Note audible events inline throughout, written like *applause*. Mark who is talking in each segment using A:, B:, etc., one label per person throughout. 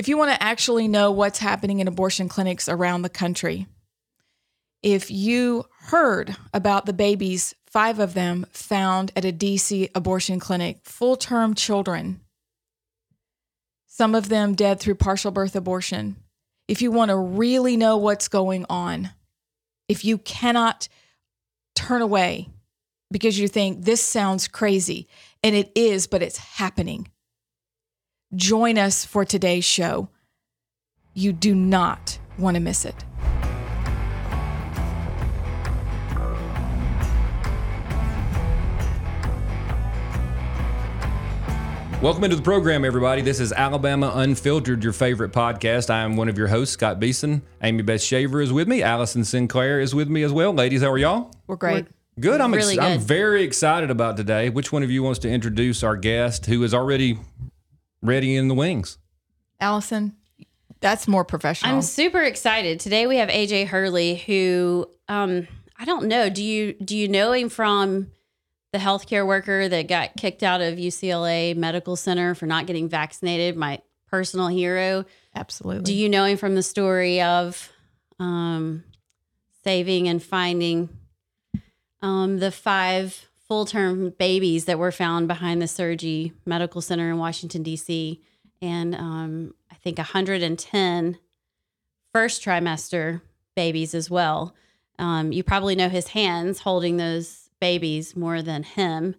A: if you want to actually know what's happening in abortion clinics around the country, if you heard about the babies, five of them found at a DC abortion clinic, full term children, some of them dead through partial birth abortion. If you want to really know what's going on, if you cannot turn away because you think this sounds crazy, and it is, but it's happening, join us for today's show. You do not want to miss it.
B: Welcome into the program, everybody. This is Alabama Unfiltered, your favorite podcast. I am one of your hosts, Scott Beeson. Amy Beth Shaver is with me. Allison Sinclair is with me as well. Ladies, how are y'all?
A: We're great.
B: Good. I'm
C: Really
B: ex- I'm very excited about today. Which one of you wants to introduce our guest who is already ready in the wings?
A: Allison, that's more professional.
C: I'm super excited. Today we have AJ Hurley, who um, I don't know. Do you do you know him from the healthcare worker that got kicked out of UCLA Medical Center for not getting vaccinated? My personal hero.
A: Absolutely.
C: Do you know him from the story of um, saving and finding um, the five full term babies that were found behind the Surgery Medical Center in Washington, D.C., and um, I think 110 first trimester babies as well? Um, you probably know his hands holding those babies more than him,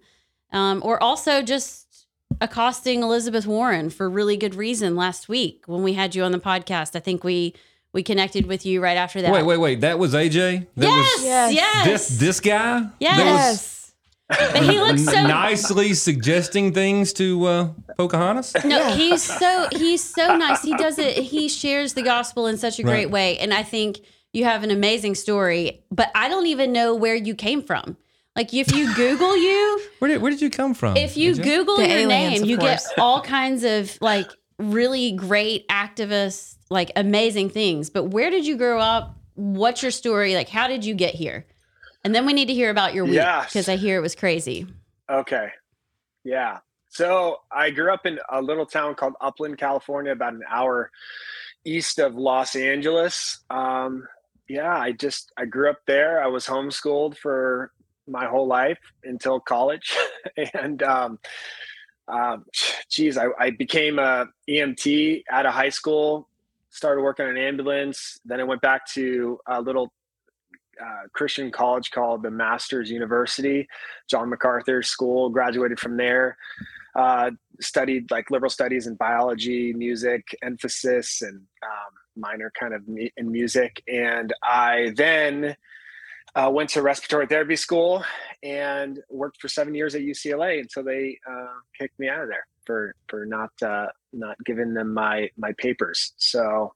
C: um, or also just accosting Elizabeth Warren for really good reason last week when we had you on the podcast. I think we we connected with you right after that.
B: Wait, wait, wait. That was AJ? That
C: Yes,
B: was
C: yes,
A: Yes.
B: this this guy?
C: Yes.
B: That was
A: yes.
C: But he looks so
B: nicely suggesting things to uh, Pocahontas?
C: no. He's so he's so nice. He does it. He shares the gospel in such a great
B: Right.
C: way, and I think you have an amazing story. But I don't even know where you came from. Like if you Google you,
B: Where did, where did you come from?
C: if you
B: AJ?
C: Google
A: The
C: your
A: aliens,
C: name,
A: of
C: you get all kinds of like really great activists, like amazing things. But where did you grow up? What's your story? Like, how did you get here? And then we need to hear about your week
D: Yes.
C: because I hear it was crazy.
D: Okay. Yeah. So I grew up in a little town called Upland, California, about an hour east of Los Angeles. Um, yeah, I just I grew up there. I was homeschooled for my whole life until college, *laughs* and um, um, geez, I, I became a EMT out of high school. Started working on an ambulance. Then I went back to a little uh, Christian college called the Masters University. John MacArthur School, graduated from there. Uh, studied like liberal studies in biology, music, emphasis, and um, minor kind of in music. And I then uh, went to respiratory therapy school and worked for seven years at UCLA until they uh, kicked me out of there for for not uh, not giving them my my papers. So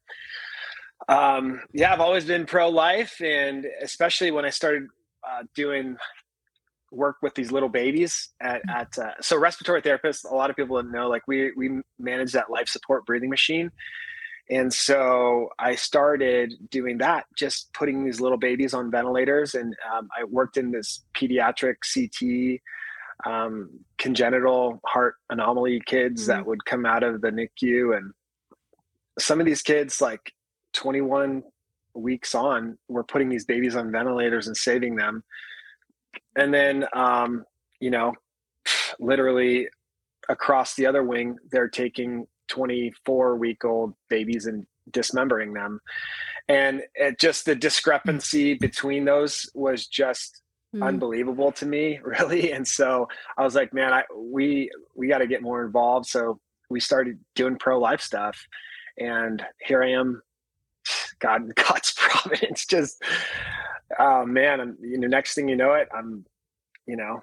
D: um, yeah, I've always been pro life, and especially when I started uh, doing work with these little babies at, at uh, so respiratory therapists a lot of people know like we we manage that life support breathing machine. And so i started doing that just putting these little babies on ventilators and um, i worked in this pediatric ct um, congenital heart anomaly kids that would come out of the nicu and some of these kids like 21 weeks on we're putting these babies on ventilators and saving them. And then um, you know literally across the other wing they're taking 24 week old babies and dismembering them. And it just the discrepancy between those was just
C: Hmm.
D: unbelievable to me *laughs* really. And so i was like man i we we got to get more involved. So we started doing pro life stuff and here i am god *laughs* god's providence just oh man i'm you know next thing you know it i'm you know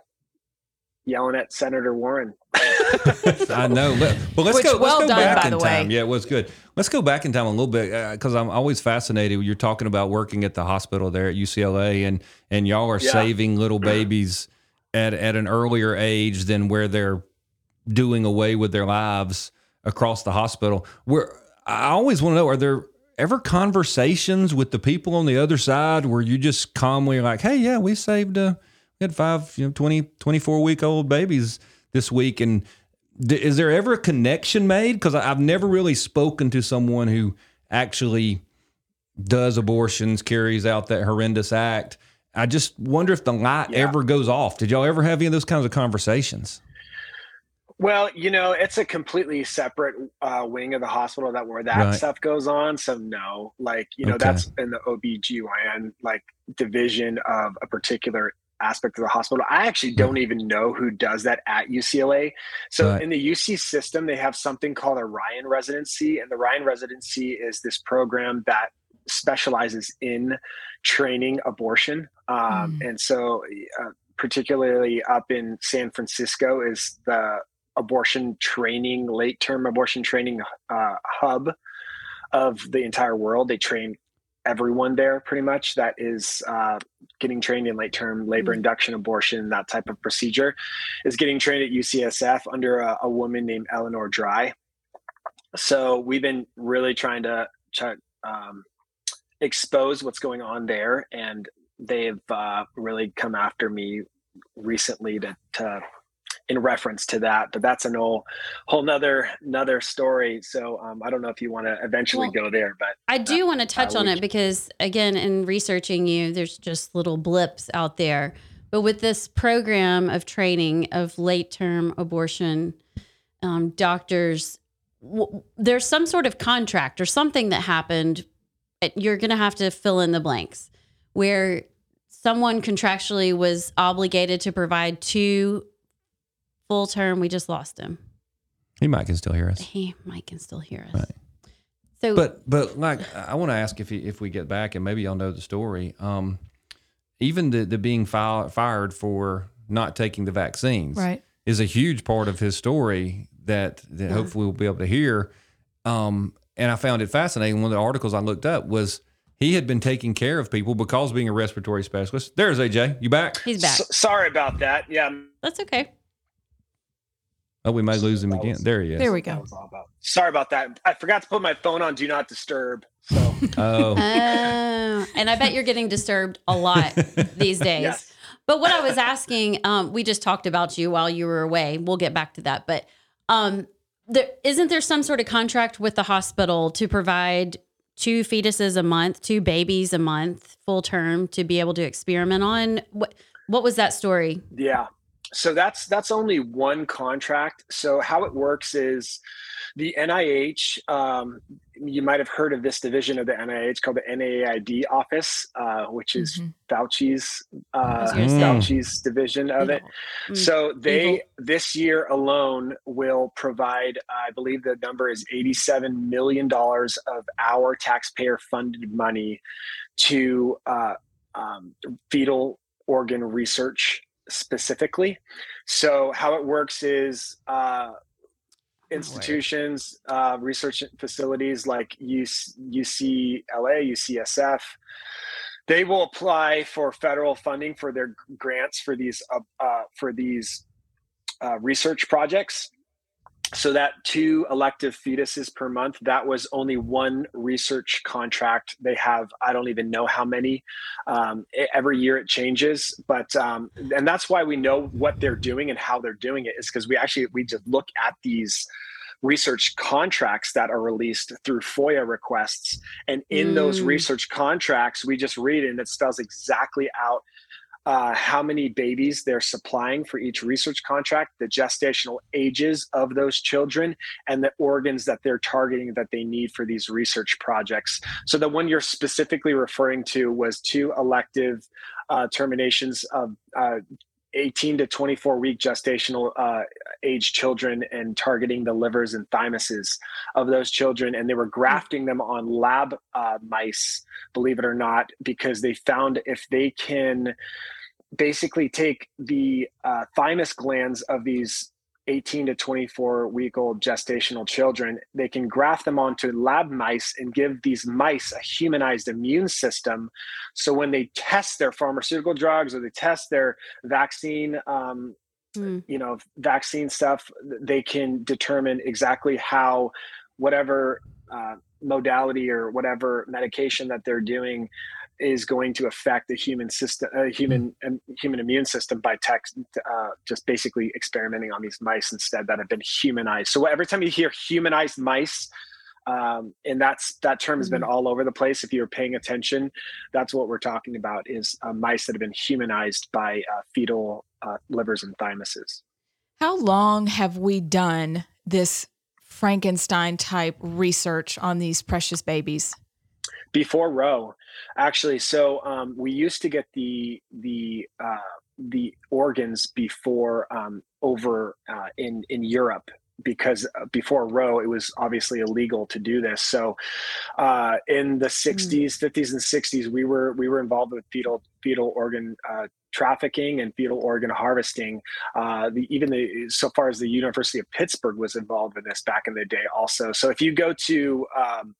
D: yelling at senator warren *laughs* *laughs*
B: I know. Let, but let's
A: Which,
B: go. Let's
A: well
B: go
A: done,
B: back
A: by
B: in
A: the way.
B: time. Yeah, it was good. Let's go back in time a little bit uh, because I'm always fascinated. You're talking about working at the hospital there at UCLA, and and y'all are
D: Yeah.
B: saving little babies at at an earlier age than where they're doing away with their lives across the hospital. Where I always want to know: Are there ever conversations with the people on the other side where you just calmly like, "Hey, yeah, we saved uh, we had five, you know, 20, 24 week old babies this week," and is there ever a connection made? Because I've never really spoken to someone who actually does abortions, carries out that horrendous act. I just wonder if the light yeah. ever goes off. Did y'all ever have any of those kinds of conversations?
D: Well, you know, it's a completely separate uh, wing of the hospital that where that right. stuff goes on. So no, like, you know, okay. that's in the OBGYN like division of a particular aspect of the hospital. I actually don't even know who does that at UCLA. So right. in the UC system, they have something called a Ryan residency. And the Ryan residency is this program that specializes in training abortion. Um, mm. And so, uh, particularly up in San Francisco, is the abortion training, late term abortion training uh, hub of the entire world. They train everyone there pretty much that is uh, getting trained in late term labor mm. induction abortion, that type of procedure, is getting trained at UCSF under a, a woman named Eleanor Drey. So we've been really trying to try, um, expose what's going on there, and they've uh, really come after me recently to, to in reference to that but that's an whole whole nother another story. So um, i don't know if you want to eventually well, go there but
C: i do uh, want to touch on it because again in researching you there's just little blips out there. But with this program of training of late term abortion um, doctors w- there's some sort of contract or something that happened you're going to have to fill in the blanks where someone contractually was obligated to provide two full term. We just lost him.
B: He might can still hear us.
C: He might can still hear us.
B: Right. So, but but like I want to ask if if we get back and maybe y'all know the story. Um, even the the being fi- fired for not taking the vaccines,
A: right,
B: is a huge part of his story that that yeah. hopefully we'll be able to hear. Um, and I found it fascinating. One of the articles I looked up was he had been taking care of people because being a respiratory specialist. There's AJ. You back?
C: He's back.
D: S- sorry about that. Yeah.
C: That's okay.
B: Oh, we might lose him again. there he is.
A: There we go.
D: Sorry about that. I forgot to put my phone on do not disturb. So. *laughs*
B: oh.
C: uh, *laughs* and I bet you're getting disturbed a lot *laughs* these days. Yes. But what I was asking, um, we just talked about you while you were away. We'll get back to that. But um, there, isn't there some sort of contract with the hospital to provide two fetuses a month, two babies a month, full term to be able to experiment on? What what was that story?
D: Yeah so that's that's only one contract. So how it works is the NIH. Um, you might have heard of this division of the NIH called the NIAID office, uh, which is mm-hmm. Fauci's uh, Fauci's division of it. Mm. So they this year alone will provide, I believe the number is eighty-seven million dollars of our taxpayer-funded money to uh, um, fetal organ research specifically. So how it works is uh, institutions, uh, research facilities like UC, UCLA, UCSF, they will apply for federal funding for their grants for these uh, uh for these uh, research projects so that two elective fetuses per month that was only one research contract they have i don't even know how many um, every year it changes but um, and that's why we know what they're doing and how they're doing it is because we actually we just look at these research contracts that are released through FOIA requests. And in mm. those research contracts, we just read it and it spells exactly out uh, how many babies they're supplying for each research contract, the gestational ages of those children, and the organs that they're targeting that they need for these research projects. So the one you're specifically referring to was two elective uh, terminations of uh, 18 to 24 week gestational uh, age children and targeting the livers and thymuses of those children. And they were grafting them on lab uh, mice, believe it or not, because they found if they can basically take the uh, thymus glands of these 18 to 24 week old gestational children, they can graft them onto lab mice and give these mice a humanized immune system. So when they test their pharmaceutical drugs or they test their vaccine, um, mm. you know, vaccine stuff, they can determine exactly how whatever uh, modality or whatever medication that they're doing is going to affect the human system, uh, human um, human immune system by text, uh, just basically experimenting on these mice instead that have been humanized. So every time you hear humanized mice, um, and that's that term has been mm-hmm. all over the place. If you're paying attention, that's what we're talking about is uh, mice that have been humanized by uh, fetal uh, livers and thymuses.
A: How long have we done this Frankenstein type research on these precious babies?
D: Before Roe, actually. So um, we used to get the the uh, the organs before um, over uh, in in Europe because uh, before Roe, it was obviously illegal to do this. So, uh, in the '60s, mm. '50s, and '60s, we were we were involved with fetal fetal organ uh, trafficking and fetal organ harvesting. Uh, the, even the so far as the University of Pittsburgh was involved in this back in the day, also. So, if you go to um,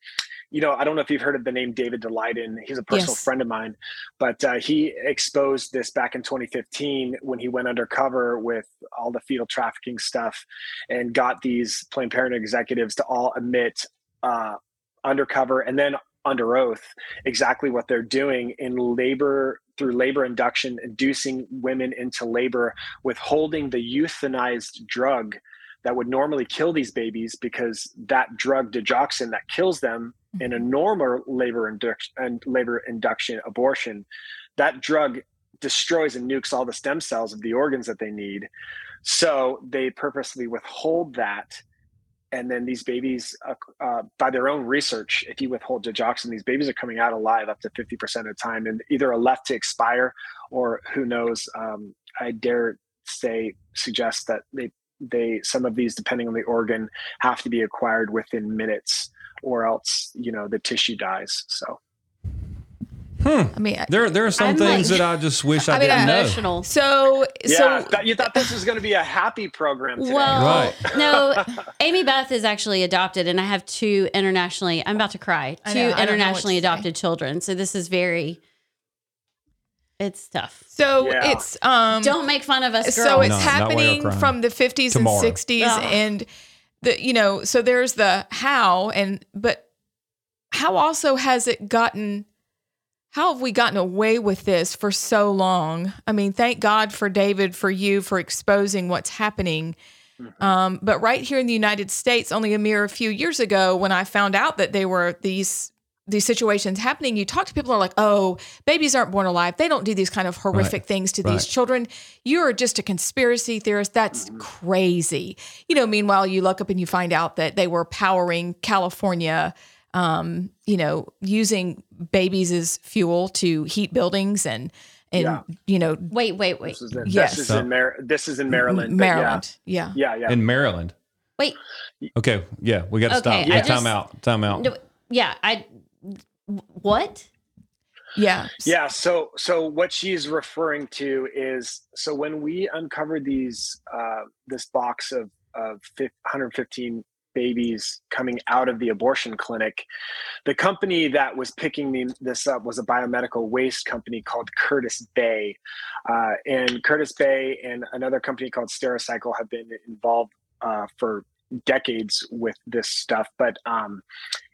D: you know, I don't know if you've heard of the name David Daleiden. He's a personal yes. friend of mine, but uh, he exposed this back in 2015 when he went undercover with all the fetal trafficking stuff and got these Planned Parenthood executives to all admit uh, undercover and then under oath exactly what they're doing in labor through labor induction, inducing women into labor, withholding the euthanized drug that would normally kill these babies because that drug digoxin that kills them in a mm-hmm. normal labor induction and labor induction abortion, that drug destroys and nukes all the stem cells of the organs that they need. So they purposely withhold that. And then these babies, uh, uh, by their own research, if you withhold digoxin, these babies are coming out alive up to 50% of the time and either are left to expire or who knows, um, I dare say, suggest that they, they, some of these, depending on the organ, have to be acquired within minutes or else you know the tissue dies. So.
B: Hmm. I mean, there there are some I'm things like, that I just wish *laughs* I, I mean, didn't emotional. know.
A: So,
D: yeah, so you thought this was going to be a happy program today.
C: Well, right. *laughs* no, *laughs* Amy Beth is actually adopted, and I have two internationally. I'm about to cry. Two know, internationally adopted children. So this is very. It's tough.
A: So yeah. it's um.
C: Don't make fun of us. Girls.
A: So it's no, happening from the 50s Tomorrow. and 60s, oh. and the you know so there's the how and but how also has it gotten how have we gotten away with this for so long i mean thank god for david for you for exposing what's happening mm-hmm. um, but right here in the united states only a mere few years ago when i found out that there were these these situations happening, you talk to people are like, oh, babies aren't born alive. They don't do these kind of horrific right. things to right. these children. You're just a conspiracy theorist. That's mm-hmm. crazy. You know, meanwhile, you look up and you find out that they were powering California, um, you know, using babies as fuel to heat buildings and, and yeah. you know,
C: wait, wait, wait.
D: This is in, yes. this is in, Mar- this is in Maryland.
A: Maryland. Yeah.
D: yeah. Yeah.
B: In Maryland.
C: Wait.
B: Okay. Yeah. We got to okay, stop. Yeah. Time out. Time out. No,
C: yeah. I, what?
A: Yeah.
D: Yeah. So, so what she's referring to is so when we uncovered these, uh, this box of of 115 babies coming out of the abortion clinic, the company that was picking this up was a biomedical waste company called Curtis Bay, uh, and Curtis Bay and another company called Stericycle have been involved uh, for decades with this stuff. But um,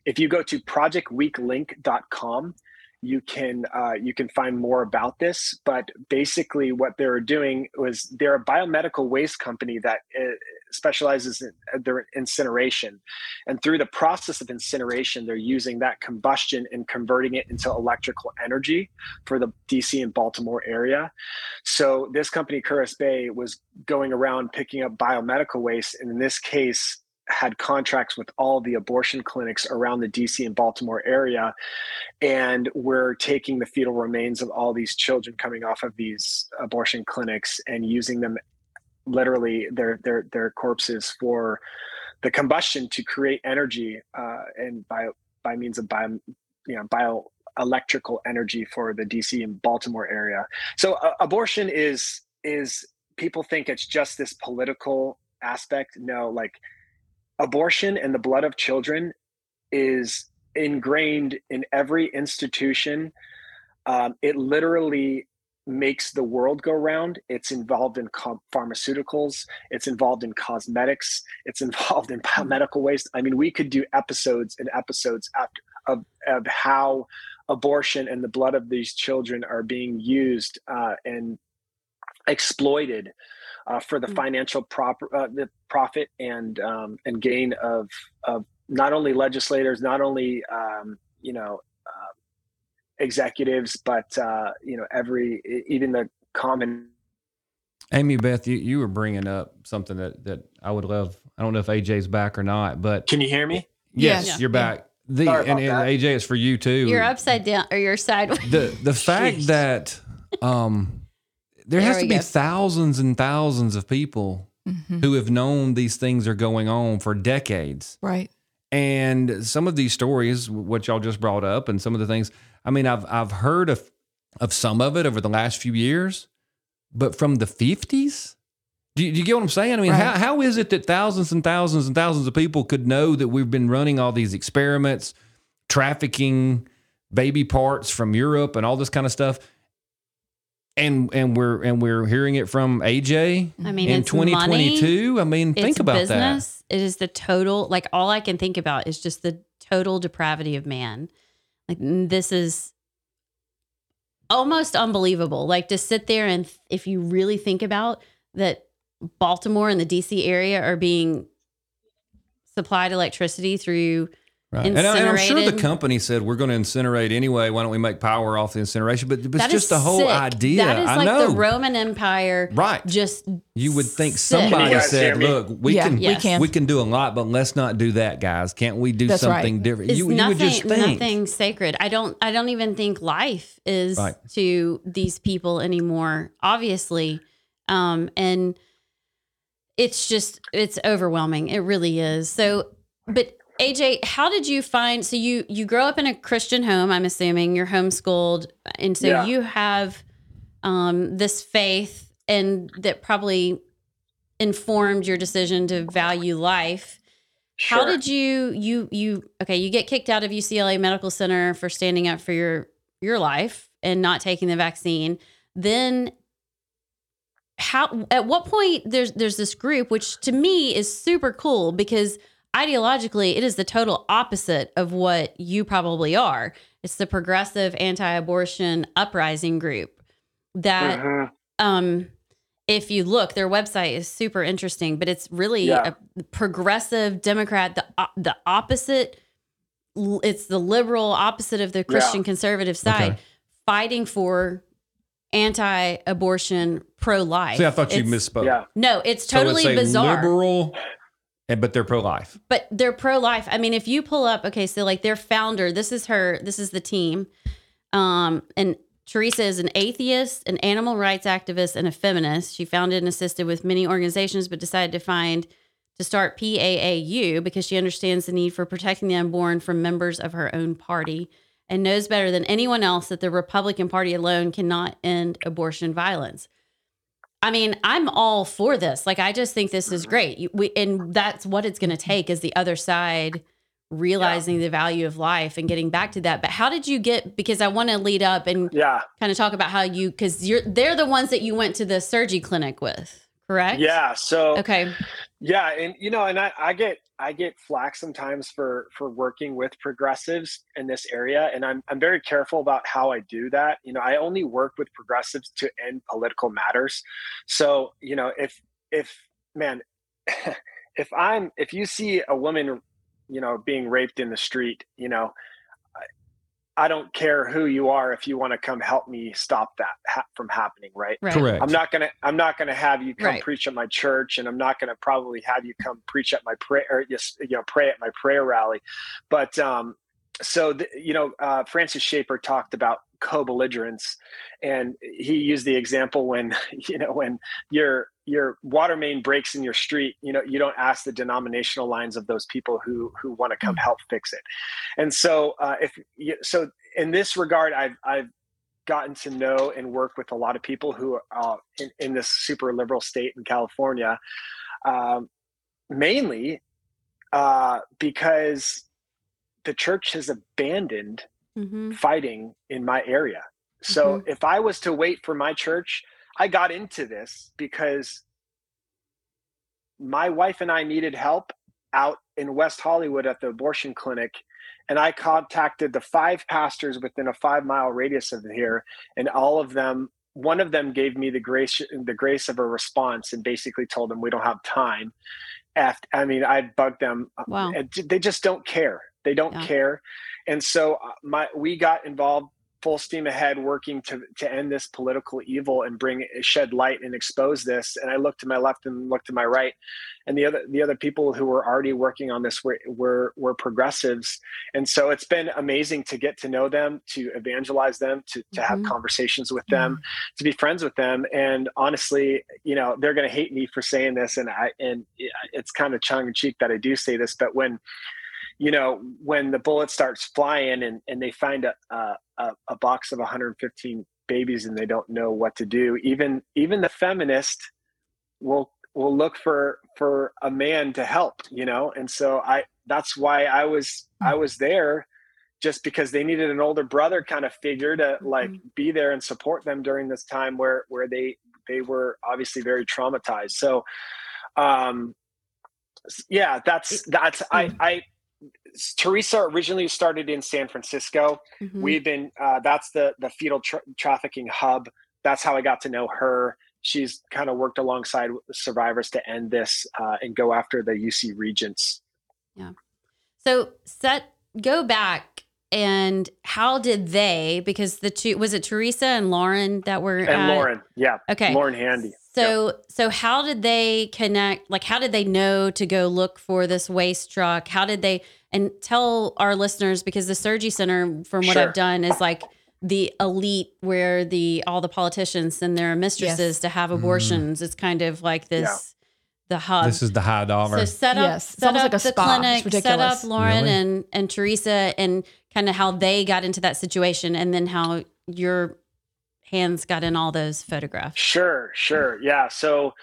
D: if you go to projectweaklink.com, you can uh, you can find more about this. But basically, what they're doing was they're a biomedical waste company that uh, specializes in uh, their incineration, and through the process of incineration, they're using that combustion and converting it into electrical energy for the DC and Baltimore area. So this company, Curtis Bay, was going around picking up biomedical waste, and in this case, had contracts with all the abortion clinics around the DC and Baltimore area. And we're taking the fetal remains of all these children coming off of these abortion clinics and using them literally their their their corpses for the combustion to create energy uh, and by by means of bio you know bio electrical energy for the DC and Baltimore area. So uh, abortion is is people think it's just this political aspect. No, like abortion and the blood of children is ingrained in every institution. Um, it literally makes the world go round. It's involved in co- pharmaceuticals. It's involved in cosmetics. It's *laughs* involved in biomedical waste. I mean, we could do episodes and episodes after of, of how abortion and the blood of these children are being used uh, and exploited uh, for the
C: Mm.
D: financial prop- uh, the profit and um, and gain of of not only legislators, not only um, you know executives, but uh, you know every even the common.
B: Amy Beth, you, you were bringing up something that, that I would love. I don't know if AJ's back or not, but
D: Can you hear me?
B: yes,
A: Yes.
B: you're back. The
D: Sorry
B: and,
D: about
B: and AJ is for you too.
C: You're upside down or you're sideways.
B: the the *laughs* fact
D: Jeez.
B: that um there,
C: There
B: has to be
C: go.
B: thousands and thousands of people
A: Mhm.
B: who have known these things are going on for decades.
A: Right.
B: And some of these stories, what y'all just brought up, and some of the things, I mean, I've I've heard of of some of it over the last few years, but from the fifties, do you, do you get what I'm saying? I mean,
A: Right.
B: how, how is it that thousands and thousands and thousands of people could know that we've been running all these experiments, trafficking baby parts from Europe and all this kind of stuff, and and we're and we're hearing it from AJ
C: I mean,
B: in
C: it's money.
B: 2022? I mean, think about that.
C: It is the total, like all I can think about is just the total depravity of man. Like this is almost unbelievable. Like to sit there and th- if you really think about that Baltimore and the DC area are being supplied electricity through
B: Right. And, I, and I'm sure the company said we're going to incinerate anyway. Why don't we make power off the incineration? But, but it's just the whole
C: sick.
B: idea.
C: That is
B: I
C: like
B: know.
C: the Roman Empire
B: right.
C: just
B: You would think
C: sick.
B: somebody
D: Can you guys
B: said, "Look, we
A: Yeah,
B: can,
A: we can.
B: we can do a lot, but let's not do that, guys. Can't we do
A: That's right.
B: something different?"
C: is
B: You, you would just think,
C: nothing sacred. I don't. I don't even think life is
B: Right.
C: to these people anymore. Obviously, um, and it's just it's overwhelming. It really is. So, but AJ, how did you find? So you you grow up in a Christian home. I'm assuming you're homeschooled, and so
D: Yeah.
C: you have um, this faith, and that probably informed your decision to value life. How did you you you okay, you get kicked out of UCLA Medical Center for standing up for your your life and not taking the vaccine. Then how at what point there's there's this group which to me is super cool because ideologically it is the total opposite of what you probably are. It's the progressive anti-abortion uprising group that
D: Mhm.
C: um if you look their website is super interesting but it's really
D: Yeah.
C: a progressive democrat the the opposite it's the liberal opposite of the christian conservative side
B: Okay.
C: fighting for anti-abortion pro-life
B: See, I thought you
C: It's-
B: misspoke.
D: Yeah.
C: no it's
B: So
C: totally
B: it's
C: bizarre
B: liberal, and but they're pro-life.
C: but they're pro-life. I mean if you pull up okay so like their founder this is her this is the team. Um and terrisa is an atheist an animal rights activist and a feminist. She founded and assisted with many organizations but decided to find to start paau because she understands the need for protecting the unborn from members of her own party and knows better than anyone else that the republican party alone cannot end abortion violence I mean, I'm all for this. Like, I just think this is mm-hmm. great. We, and that's what it's going to take is the other side realizing the value of life and getting back to that. But how did you get? Because I want to lead up and
D: Yeah.
C: kind of talk about how you, because you're they're the ones that you went to the surgery clinic with, correct?
D: Yeah. So
C: Okay.
D: yeah, and you know, and I, I get I get flack sometimes for for working with progressives in this area, and I'm I'm very careful about how I do that. You know, I only work with progressives to end political matters. So you know, if if man, *laughs* if I'm if you see a woman, you know, being raped in the street, you know. I- I don't care who you are if you want to come help me stop that ha- from happening, right?
C: Right.
B: Correct.
D: I'm not gonna I'm not gonna have you come
C: Right.
D: preach at my church, and I'm not gonna probably have you come preach at my prayer or just you know pray at my prayer rally. But um, so the, you know, uh, Francis Schaeffer talked about co-belligerence, and he used the example when *laughs* you know when your your water main breaks in your street, you know, you don't ask the denominational lines of those people who who want to come help fix it. And so uh, if you, so in this regard, I've I've gotten to know and work with a lot of people who are uh, in, in this super liberal state in California, um, mainly uh, because the church has abandoned
C: hmm
D: fighting in my area. So if I was to wait for my church, I got into this because my wife and I needed help out in West Hollywood at the abortion clinic. and I contacted the five pastors within a five mile radius of here, and all of them. One of them gave me the grace, the grace of a response, and basically told them we don't have time. After, I mean, I bugged them.
C: Wow.
D: They just don't care. They don't
C: Yeah.
D: care, and so uh, my we got involved full steam ahead working to to end this political evil and bring shed light and expose this. And i looked to my left and looked to my right. And the other the other people who were already working on this were were, were progressives. And so it's been amazing to get to know them to evangelize them to, to have
C: Mhm.
D: conversations with them to be friends with them. And honestly you know they're going to hate me for saying this. And i and it's kind of tongue-in-cheek that i do say this. But when you know when the bullet starts flying and, and they find a, a, a box of 115 babies and they don't know what to do even even the feminist will will look for for a man to help you know? And so i that's why i was i mm. was there just because they needed an older brother kind of figure to mm-hmm. like be there and support them during this time where where they they were obviously very traumatized. So um yeah that's that's i mm. i terrisa originally started in san francisco.
C: Mhm.
D: we've been uh, that's the the fetal tra- trafficking hub. That's how i got to know her. She's kind of worked alongside survivors to end this uh, and go after the uc regents. Yeah.
C: So set go back and how did they because the two was it Terrisa and Lauren that were
D: and
C: at-
D: lauren yeah.
C: Okay.
D: Lauren handy
C: So so how did they connect like how did they know to go look for this waste truck? How did they and tell our listeners because the Surgery Center from what
D: Sure.
C: I've done is like the elite where the all the politicians send their mistresses
A: Yes.
C: to have mm. abortions. It's kind of like this the hub.
B: This is the high dollar.
C: So set up,
A: Yes,
C: set
A: almost
C: up
A: like
C: the
A: spa.
C: Clinic, set
A: ridiculous.
C: up Lauren
B: Really?
C: and and Terrisa, and kind of how they got into that situation, and then how your hands got in all those photographs.
D: Sure, sure. Yeah. So,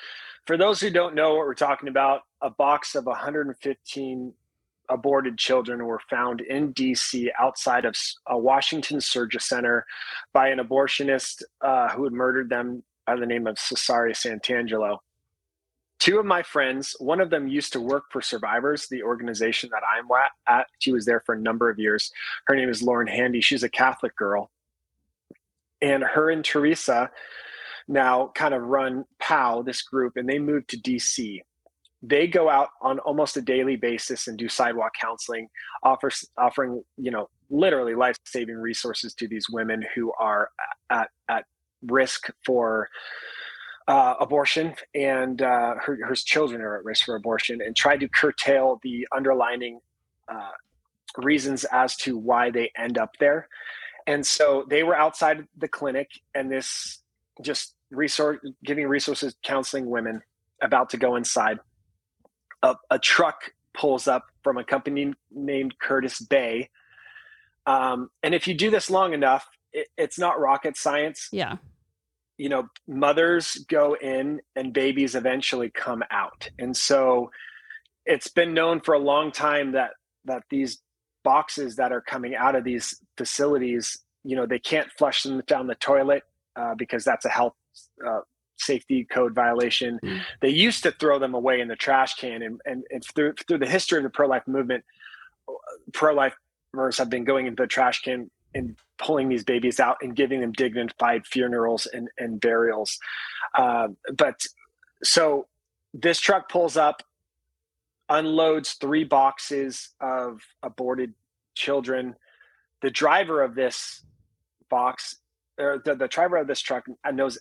D: for those who don't know what we're talking about, a box of 115 aborted children were found in DC outside of a Washington Surgery Center by an abortionist uh, who had murdered them by the name of Cesare Santangelo. Two of my friends, one of them used to work for Survivors, the organization that I'm at. She was there for a number of years. Her name is Lauren Handy. She's a Catholic girl. And her and Terrisa now kind of run POW, this group, and they moved to DC. They go out on almost a daily basis and do sidewalk counseling, offering, you know, literally life-saving resources to these women who are at at risk for uh, abortion and uh, her, her children are at risk for abortion and try to curtail the underlining uh, reasons as to why they end up there. And so they were outside the clinic and this just resource giving resources counseling women about to go inside. A, a truck pulls up from a company named curtis bay. Um, and if you do this long enough it, it's not rocket science.
C: Yeah.
D: you know mothers go in and babies eventually come out. And so it's been known for a long time that that these boxes that are coming out of these facilities you know they can't flush them down the toilet uh, because that's a health uh, safety code violation
C: Mm.
D: they used to throw them away in the trash can and, and, and through, through the history of the pro-life movement pro-lifers have been going into the trash can and pulling these babies out and giving them dignified funerals and, and burials. Uh, but so this truck pulls up, unloads three boxes of aborted children. The driver of this box, or the, the driver of this truck, knows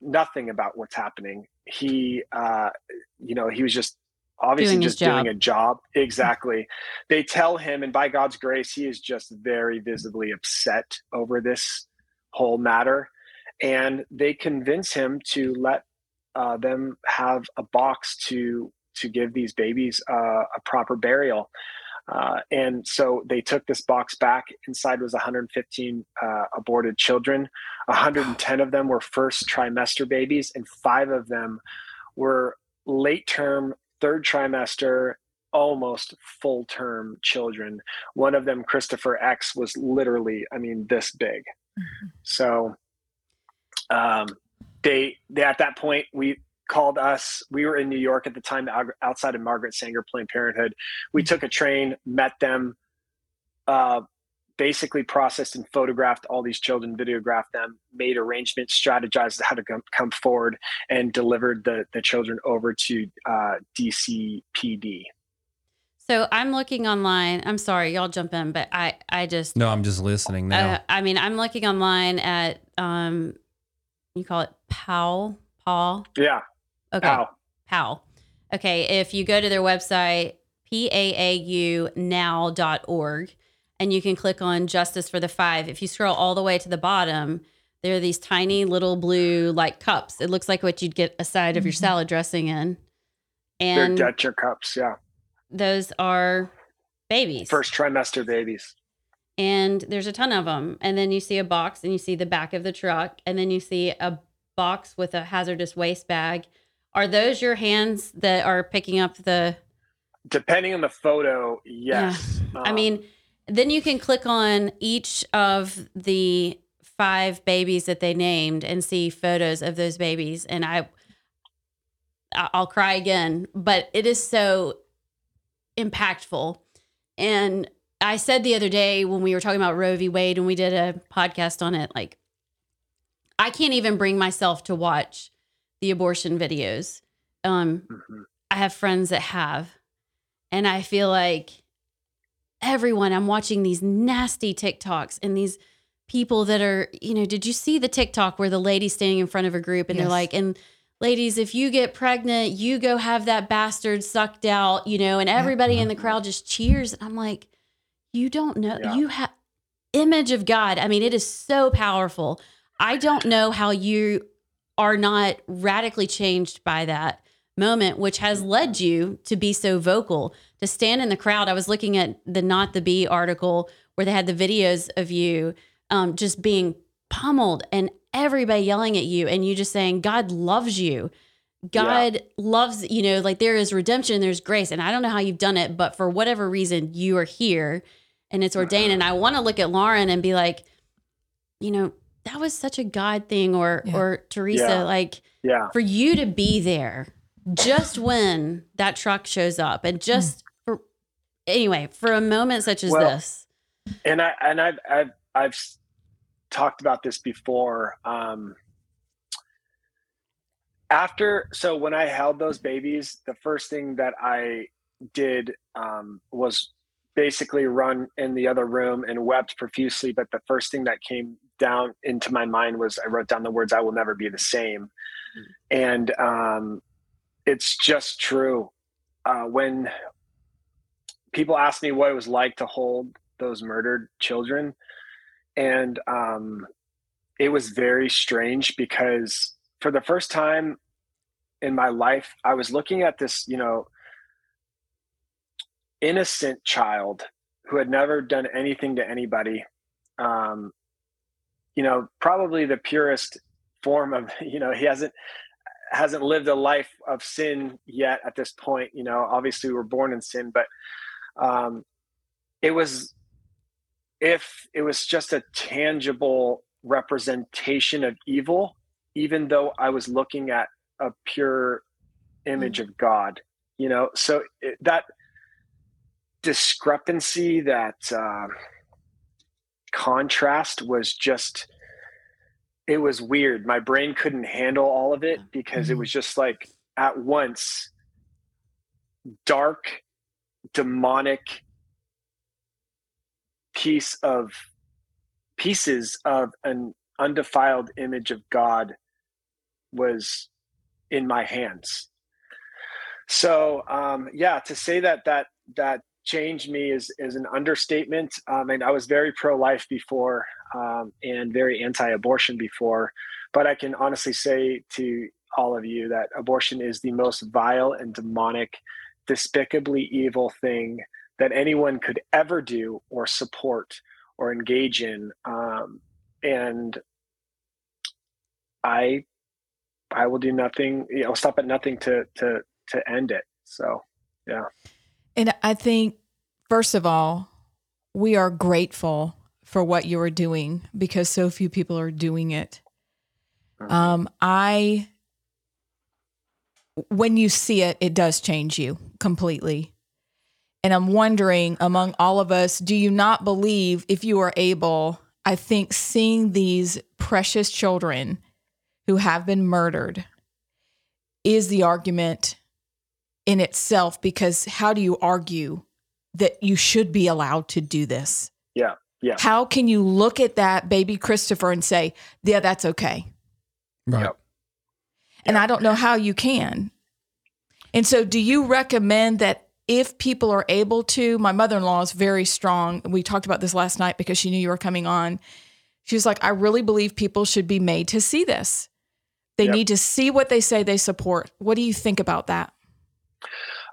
D: nothing about what's happening. He, uh, you know, he was just obviously
C: Doing
D: just doing a job. Exactly. they tell him, and by God's grace, he is just very visibly upset over this whole matter. And they convince him to let uh, them have a box to to give these babies uh, a proper burial. Uh, and so they took this box back. Inside was 115 uh, aborted children. 110 of them were first trimester babies, and five of them were late term, third trimester, almost full term children. One of them, Christopher X, was literally, I mean, this big. So um, they, they, at that point, we called us. We were in New York at the time, outside of Margaret Sanger Planned Parenthood. We took a train, met them. uh, basically processed and photographed all these children, videographed them, made arrangements, strategized how to come, come forward, and delivered the the children over to uh, DCPD.
C: So I'm looking online. I'm sorry, y'all jump in, but I I just
B: No, I'm just listening now.
C: uh, I mean I'm looking online at um you call it POW Paul
D: Yeah.
C: Okay
D: Wow.
C: POW okay if you go to their website paaunow.org and you can click on Justice for the Five. If you scroll all the way to the bottom, there are these tiny little blue like cups. It looks like what you'd get a side of your
A: Mhm.
C: salad dressing in, And They're
D: Dutcher cups. Yeah.
C: those are babies.
D: First trimester babies.
C: and there's a ton of them. And then you see a box and you see the back of the truck, and then you see a box with a hazardous waste bag. Are those your hands that are picking up the?
D: Depending on the photo, yes.
C: I
D: Um,
C: mean, then you can click on each of the five babies that they named and see photos of those babies. And I, I- I'll cry again, but it is so impactful. And I said the other day when we were talking about Roe v. Wade and we did a podcast on it, like, I can't even bring myself to watch the abortion videos. Um,
D: mhm.
C: I have friends that have. And I feel like everyone, I'm watching these nasty TikToks and these people that are, you know, did you see the TikTok where the lady's standing in front of a group and they're like, and ladies, if you get pregnant, you go have that bastard sucked out, you know, and everybody in the crowd just cheers. And I'm like, you don't know,
D: Yeah.
C: you have image of God. I mean, it is so powerful. I don't know how you are not radically changed by that moment, which has led you to be so vocal, to stand in the crowd. I was looking at the Not the Bee article where they had the videos of you um, just being pummeled and everybody yelling at you, and you just saying, God loves you. God loves, you know, like there is redemption, there's grace. And I don't know how you've done it, but for whatever reason, you are here and it's ordained. And I want to look at Lauren and be like, you know, that was such a God thing, or
A: Yeah.
C: or Terrisa,
D: Yeah.
C: like
D: Yeah.
C: for you to be there just when that truck shows up and just for anyway for a moment such as
D: Well,
C: this
D: and I and I've I've I've talked about this before. Um, after so when I held those babies, the first thing that I did um, was basically run in the other room and wept profusely. But the first thing that came down into my mind was I wrote down the words "I will never be the same," and um, it's just true. Uh, when people ask me what it was like to hold those murdered children and um, it was very strange because for the first time in my life i was looking at this you know innocent child who had never done anything to anybody um, you know probably the purest form of *laughs* you know he hasn't hasn't lived a life of sin yet at this point you know obviously we were born in sin but um, it was if it was just a tangible representation of evil even though i was looking at a pure image of god you know so it, that discrepancy that uh, contrast was just it was weird my brain couldn't handle all of it because it was just like at once dark demonic piece of pieces of an undefiled image of God was in my hands. So um, yeah, to say that that that changed me is is an understatement. Um, and I was very pro life before um, and very anti abortion before, but I can honestly say to all of you that abortion is the most vile and demonic, despicably evil thing that anyone could ever do or support or engage in. Um, and I, I will do nothing. You know, stop at nothing to to to end it. So, yeah.
A: And I think, first of all, we are grateful for what you are doing because so few people are doing it. Um, I, when you see it, it does change you completely. And I'm wondering among all of us, do you not believe if you are able, I think seeing these precious children who have been murdered is the argument in itself because how do you argue that you should be allowed to do this?
D: Yeah. Yeah.
A: How can you look at that baby Christopher and say, yeah, that's okay?
B: Right.
D: Yep.
A: And I don't know how you can. And so, do you recommend that if people are able to? My mother in law is very strong. We talked about this last night because she knew you were coming on. She was like, I really believe people should be made to see this. They
D: Yep.
A: need to see what they say they support. What do you think about that?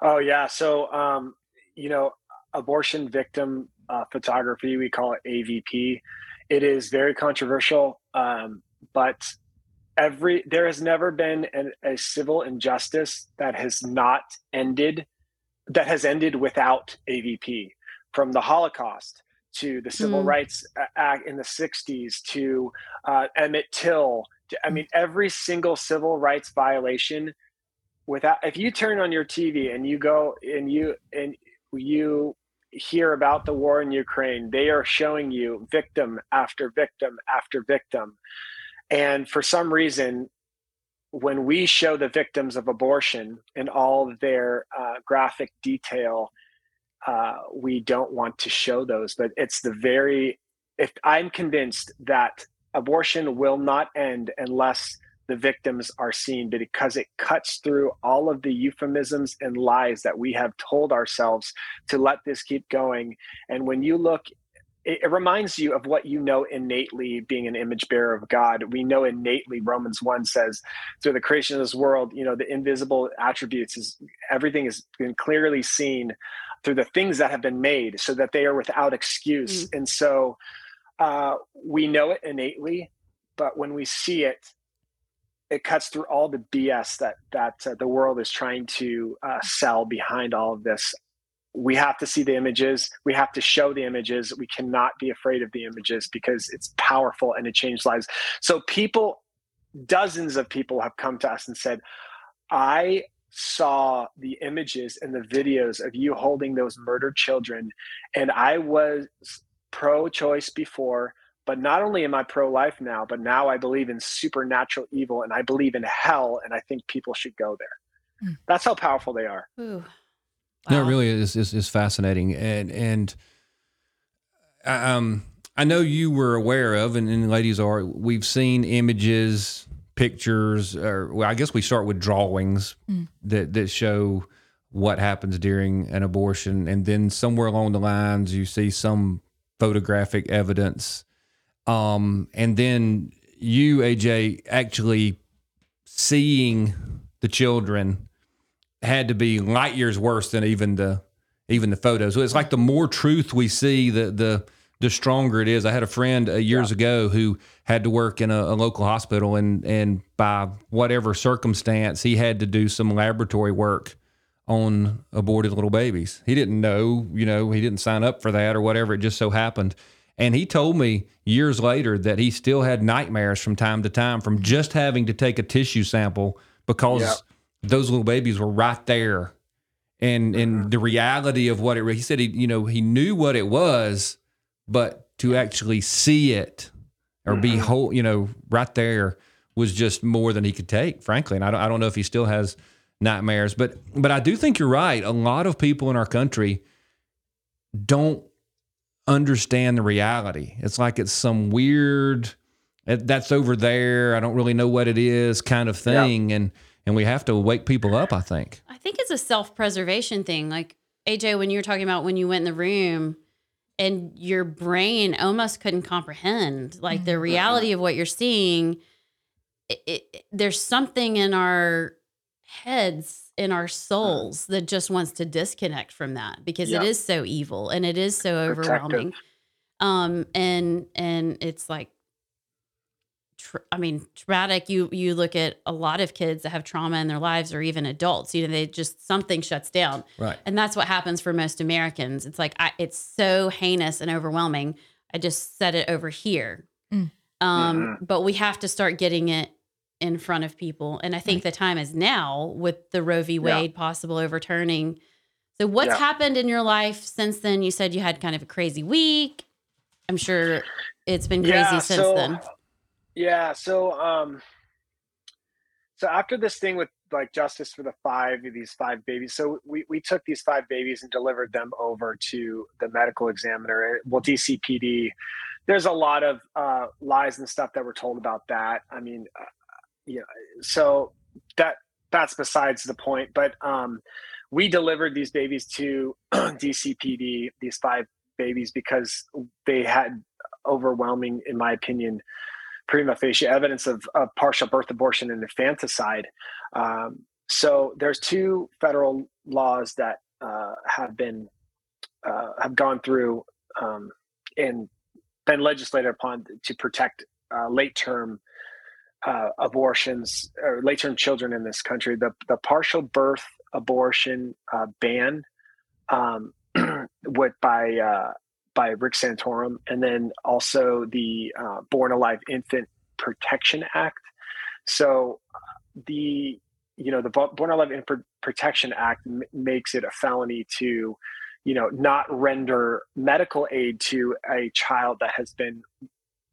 D: Oh yeah. So um, you know, abortion victim uh, photography, we call it AVP. It is very controversial, um, but every there has never been an, a civil injustice that has not ended, that has ended without AVP. From the Holocaust to the Civil
C: Mm.
D: Rights Act in the '60s to uh, Emmett Till. To, I mean, every single civil rights violation without if you turn on your TV and you go and you and you hear about the war in Ukraine, they are showing you victim after victim after victim. And for some reason, when we show the victims of abortion in all their uh, graphic detail, uh, we don't want to show those. But it's the very, if I'm convinced that abortion will not end unless the victims are seen because it cuts through all of the euphemisms and lies that we have told ourselves to let this keep going. And when you look, it, reminds you of what you know innately being an image bearer of God. We know innately, Romans 1 says, through the creation of this world, you know, the invisible attributes is everything has been clearly seen through the things that have been made so that they are without excuse. And so uh, we know it innately, but when we see it, it cuts through all the BS that that uh, the world is trying to uh, sell behind all of this. We have to see the images. We have to show the images. We cannot be afraid of the images because it's powerful and it changed lives. So people, dozens of people have come to us and said, "I saw the images and the videos of you holding those murdered children, and I was pro-choice before." But not only am I pro life now, but now I believe in supernatural evil and I believe in hell, and I think people should go there.
A: Mm.
D: That's how powerful they are.
C: Ooh.
B: No, it really is, is is fascinating, and and um, I know you were aware of, and, and ladies are. We've seen images, pictures, or well, I guess we start with drawings
A: Mm.
B: that that show what happens during an abortion, and then somewhere along the lines, you see some photographic evidence, um, and then you, AJ, actually seeing the children had to be light years worse than even the even the photos. So it's like the more truth we see, the the the stronger it is. I had a friend uh, years ago who had to work in a, a local hospital, and and by whatever circumstance, he had to do some laboratory work on aborted little babies. He didn't know, you know, he didn't sign up for that or whatever. It just so happened. And he told me years later that he still had nightmares from time to time from just having to take a tissue sample because
D: Yeah.
B: those little babies were right there. And and the reality of what it he said he you know he knew what it was, but to actually see it or be
D: Mhm.
B: whole, you know, right there was just more than he could take, frankly. And I don't I don't know if he still has nightmares, but but I do think you're right. A lot of people in our country don't understand the reality. It's like it's some weird "Eh, that's over there. I don't really know what it is kind of
D: Yeah.
B: thing and and we have to wake people up, I think.
C: I think it's a self preservation thing. Like AJ, when you were talking about when you went in the room and your brain almost couldn't comprehend like the reality of what you're seeing. It, it, there's something in our heads, in our souls that just wants to disconnect from that because
D: Yeah.
C: it is so evil and it is so
D: Protective.
C: overwhelming. Um, and and it's like tr- I mean, traumatic. You you look at a lot of kids that have trauma in their lives, or even adults. You know, they just something shuts down,
B: Right.
C: and that's what happens for most Americans. It's like I, it's so heinous and overwhelming. I just set it over here,
A: Mm.
C: um, but we have to start getting it in front of people. And I think the time is now with the Roe v.
D: Yeah.
C: Wade possible overturning. So, what's
D: Yeah.
C: happened in your life since then? You said you had kind of a crazy week. I'm sure it's been crazy since
D: so,
C: then.
D: Yeah, so um so after this thing with like justice for the five these five babies so we, we took these five babies and delivered them over to the medical examiner well dcpd there's a lot of uh, lies and stuff that were told about that i mean uh, yeah so that that's besides the point but um we delivered these babies to *clears throat* dcpd these five babies because they had overwhelming in my opinion prima facie evidence of, of partial birth abortion and infanticide. Um, so there's two federal laws that uh, have been uh, have gone through um, and been legislated upon to protect uh, late term uh, abortions or late term children in this country. The the partial birth abortion uh, ban, um, *clears throat* with by uh, by Rick Santorum, and then also the uh, Born Alive Infant Protection Act. So the you know the Born Alive Infant Protection Act m- makes it a felony to you know not render medical aid to a child that has been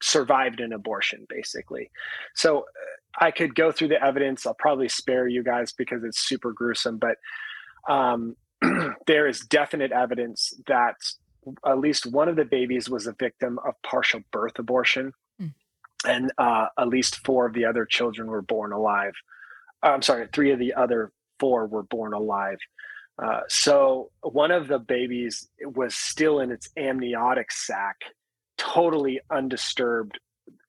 D: survived an abortion basically so uh, i could go through the evidence i'll probably spare you guys because it's super gruesome but um, *clears throat* there is definite evidence that at least one of the babies was a victim of partial birth abortion,
A: Mm.
D: and uh, at least four of the other children were born alive. Uh, I'm sorry, three of the other four were born alive. Uh, so one of the babies was still in its amniotic sac, totally undisturbed,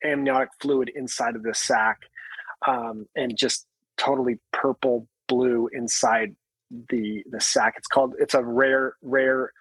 D: amniotic fluid inside of the sac, um, and just totally purple blue inside the the sac. It's called. It's a rare rare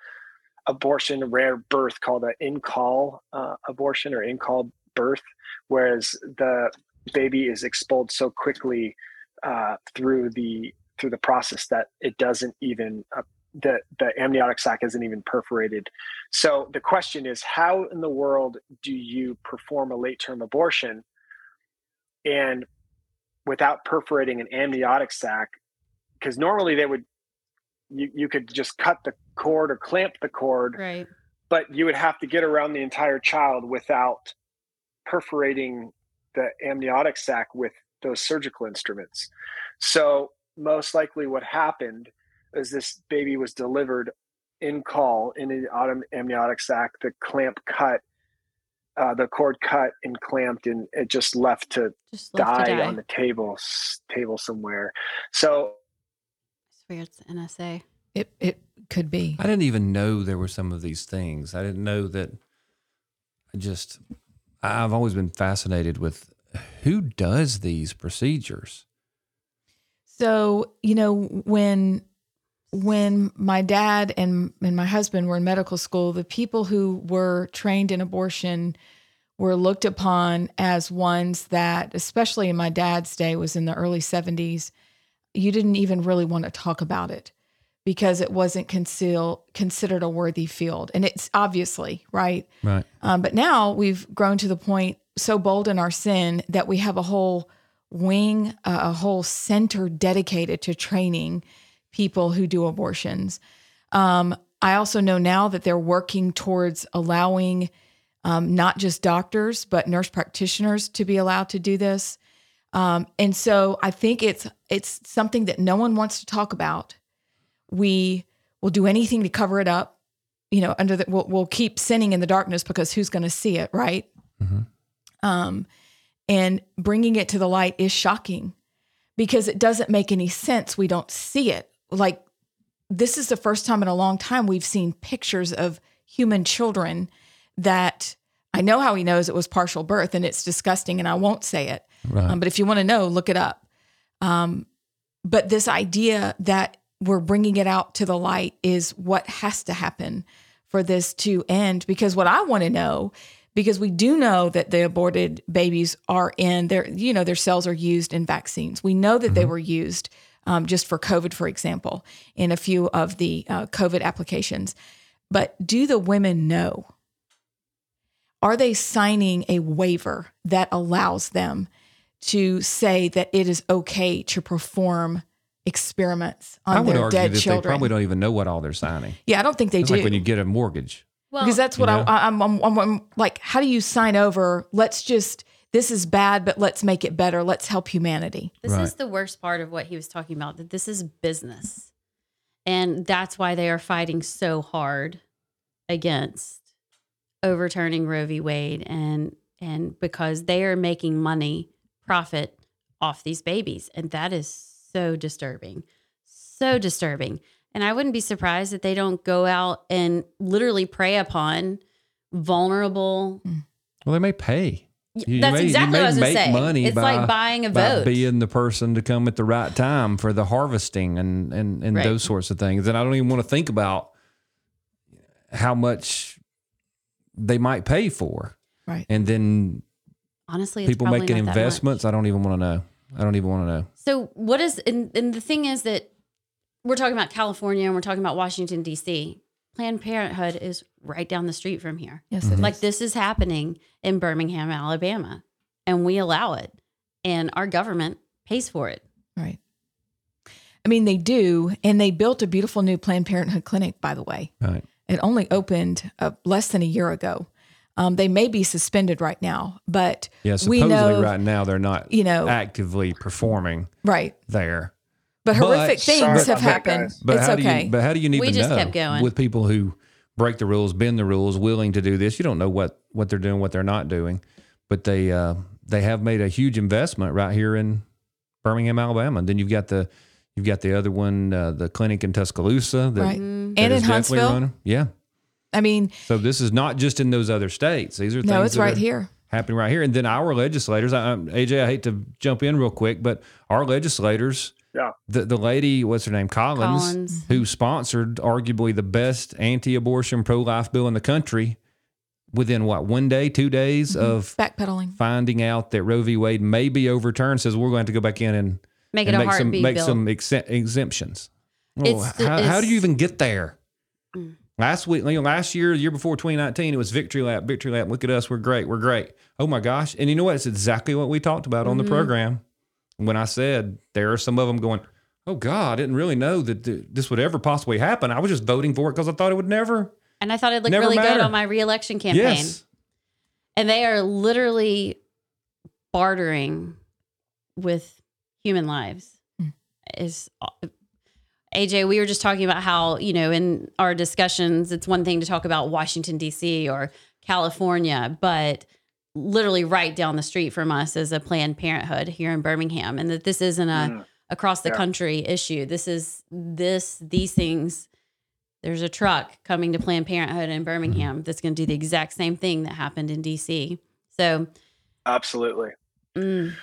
D: abortion, rare birth called an en caul uh, abortion or en caul birth, whereas the baby is expelled so quickly uh, through the through the process that it doesn't even uh, the the amniotic sac isn't even perforated. So the question is, how in the world do you perform a late term abortion and without perforating an amniotic sac? Because normally they would you, you could just cut the cord or clamp the cord,
C: Right.
D: but you would have to get around the entire child without perforating the amniotic sac with those surgical instruments. So most likely what happened is this baby was delivered en caul in an autumn amniotic sac, the clamp cut, uh, the cord cut and clamped and it just left to
C: Just left
D: die,
C: to die.
D: on the table s- table somewhere. So
C: I swear it's the NSA.
A: It it could be.
B: I didn't even know there were some of these things. I didn't know that. I just, I've always been fascinated with who does these procedures.
A: So, you know, when when my dad and and my husband were in medical school, the people who were trained in abortion were looked upon as ones that, especially in my dad's day, was in the early 70s, you didn't even really want to talk about it because it wasn't conceal, considered a worthy field. And it's obviously, right?
B: Right.
A: Um, but now we've grown to the point so bold in our sin that we have a whole wing, uh, a whole center dedicated to training people who do abortions. Um, I also know now that they're working towards allowing um, not just doctors but nurse practitioners to be allowed to do this. Um, and so I think it's it's something that no one wants to talk about. We will do anything to cover it up. You know, under the we'll, we'll keep sinning in the darkness because who's going to see it, right?
B: Mhm.
A: Um, and bringing it to the light is shocking because it doesn't make any sense. We don't see it. Like this is the first time in a long time we've seen pictures of human children that I know how he knows it was partial birth and it's disgusting and I won't say it.
B: Right.
A: Um, but if you want to know, look it up. Um, but this idea that we're bringing it out to the light is what has to happen for this to end. Because what I want to know, because we do know that the aborted babies are in their, you know, their cells are used in vaccines. We know that they were used um, just for COVID, for example, in a few of the uh, COVID applications. But do the women know? Are they signing a waiver that allows them to say that it is okay to perform experiments on
B: I would
A: their
B: argue
A: dead
B: that
A: children.
B: they probably don't even know what all they're signing.
A: yeah, I don't think they
B: It's
A: do.
B: like when you get a mortgage.
C: Well,
A: because that's what
B: you know?
A: I, I'm, I'm, I'm, I'm like. How do you sign over? Let's just. This is bad, but let's make it better. Let's help humanity.
C: This
B: Right.
C: is the worst part of what he was talking about that this is business. And that's why they are fighting so hard against overturning Roe v. Wade and and because they are making money, profit off these babies. And that is so disturbing. So disturbing. And I wouldn't be surprised that they don't go out and literally prey upon vulnerable
B: Well, they may pay. You
C: that's
B: may-
C: exactly what I was going to
B: make
C: say.
B: money
C: it's
B: by-
C: like buying a vote.
B: being the person to come at the right time for the harvesting and and and
C: Right.
B: those sorts of things. And I don't even want to think about how much they might pay for.
A: Right.
B: And then
C: Honestly,
B: people making
C: not that much.
B: investments. I don't even want to know. I don't even want to know.
C: So what is and, and the thing is that we're talking about California and we're talking about Washington D.C. Planned Parenthood is right down the street from here.
A: Yes,
B: Mm-hmm.
A: it is.
C: Like this is happening in Birmingham, Alabama, and we allow it, and our government pays for it.
A: Right. I mean, they do, and they built a beautiful new Planned Parenthood clinic. By the way,
B: Right.
A: it only opened uh, less than a year ago. Um, they may be suspended right now, but
B: Yeah.
A: we
B: Supposedly
A: know,
B: right now they're not
A: you know,
B: actively performing
A: right.
B: there.
A: But
B: But-
A: horrific
D: Sorry
A: things have
D: about
A: happened.
B: But
A: it's
B: how do
A: okay.
B: you? But how do you need
C: We
B: to
C: just
B: know
C: kept going.
B: with people who break the rules, bend the rules, willing to do this? You don't know what what they're doing, what they're not doing. But they uh, they have made a huge investment right here in Birmingham, Alabama. And then you've got the you've got the other one, uh, the clinic in Tuscaloosa, that,
A: right.
B: That
A: And in Huntsville.
B: running. Yeah.
A: I mean,
B: So this is not just in those other states. These are things
A: no, it's
B: that
A: right
B: are
A: here.
B: happening right here. And then our legislators, I, AJ, I hate to jump in real quick, but our legislators,
D: Yeah.
B: the, the lady, what's her name, Collins,
C: Collins.
B: who sponsored arguably the best anti abortion, pro life bill in the country within what, one day, two days
A: Mm-hmm.
B: of
A: Backpedaling.
B: finding out that Roe v. Wade may be overturned, says we're going to have to go back in and
C: Make it
B: and
C: a
B: make some
C: heartbeat
B: make
C: bill.
B: some exe- exemptions. Well,
C: It's
B: how, how do you even get there?
C: Mm.
B: Last week, you know, last year, the year before 2019, it was Victory Lap, Victory Lap. Look at us, we're great, we're great. Oh my gosh! And you know what? It's exactly what we talked about on the
C: Mm-hmm.
B: program when I said there are some of them going. Oh God, I didn't really know that th- this would ever possibly happen. I was just voting for it because I thought it would never.
C: and I thought it looked
B: Never
C: really
B: matter.
C: good on my reelection campaign.
B: Yes,
C: And they are literally bartering with human lives.
A: Mm.
C: Is AJ, we were just talking about how, you know, in our discussions, it's one thing to talk about Washington, D.C. or California, but literally right down the street from us is a Planned Parenthood here in Birmingham. And that this isn't a
D: Mm.
C: across the
D: Yeah.
C: country issue. This is this, these things. There's a truck coming to Planned Parenthood in Birmingham that's going to do the exact same thing that happened in D.C. So,
D: Absolutely.
C: mm,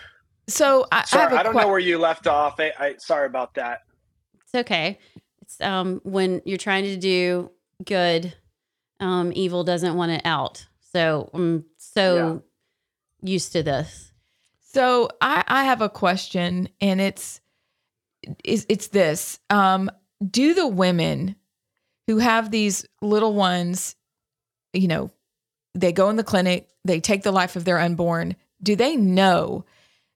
A: So I, I
D: Sorry,
A: have a
D: I, don't
A: que-
D: know where you left off. I, I sorry about that.
C: it's okay. It's um when you're trying to do good, um, evil doesn't want it out. So I'm so used to this.
A: So I, I have a question, and it's it's, it's this: um, Do the women who have these little ones, you know, they go in the clinic, they take the life of their unborn. Do they know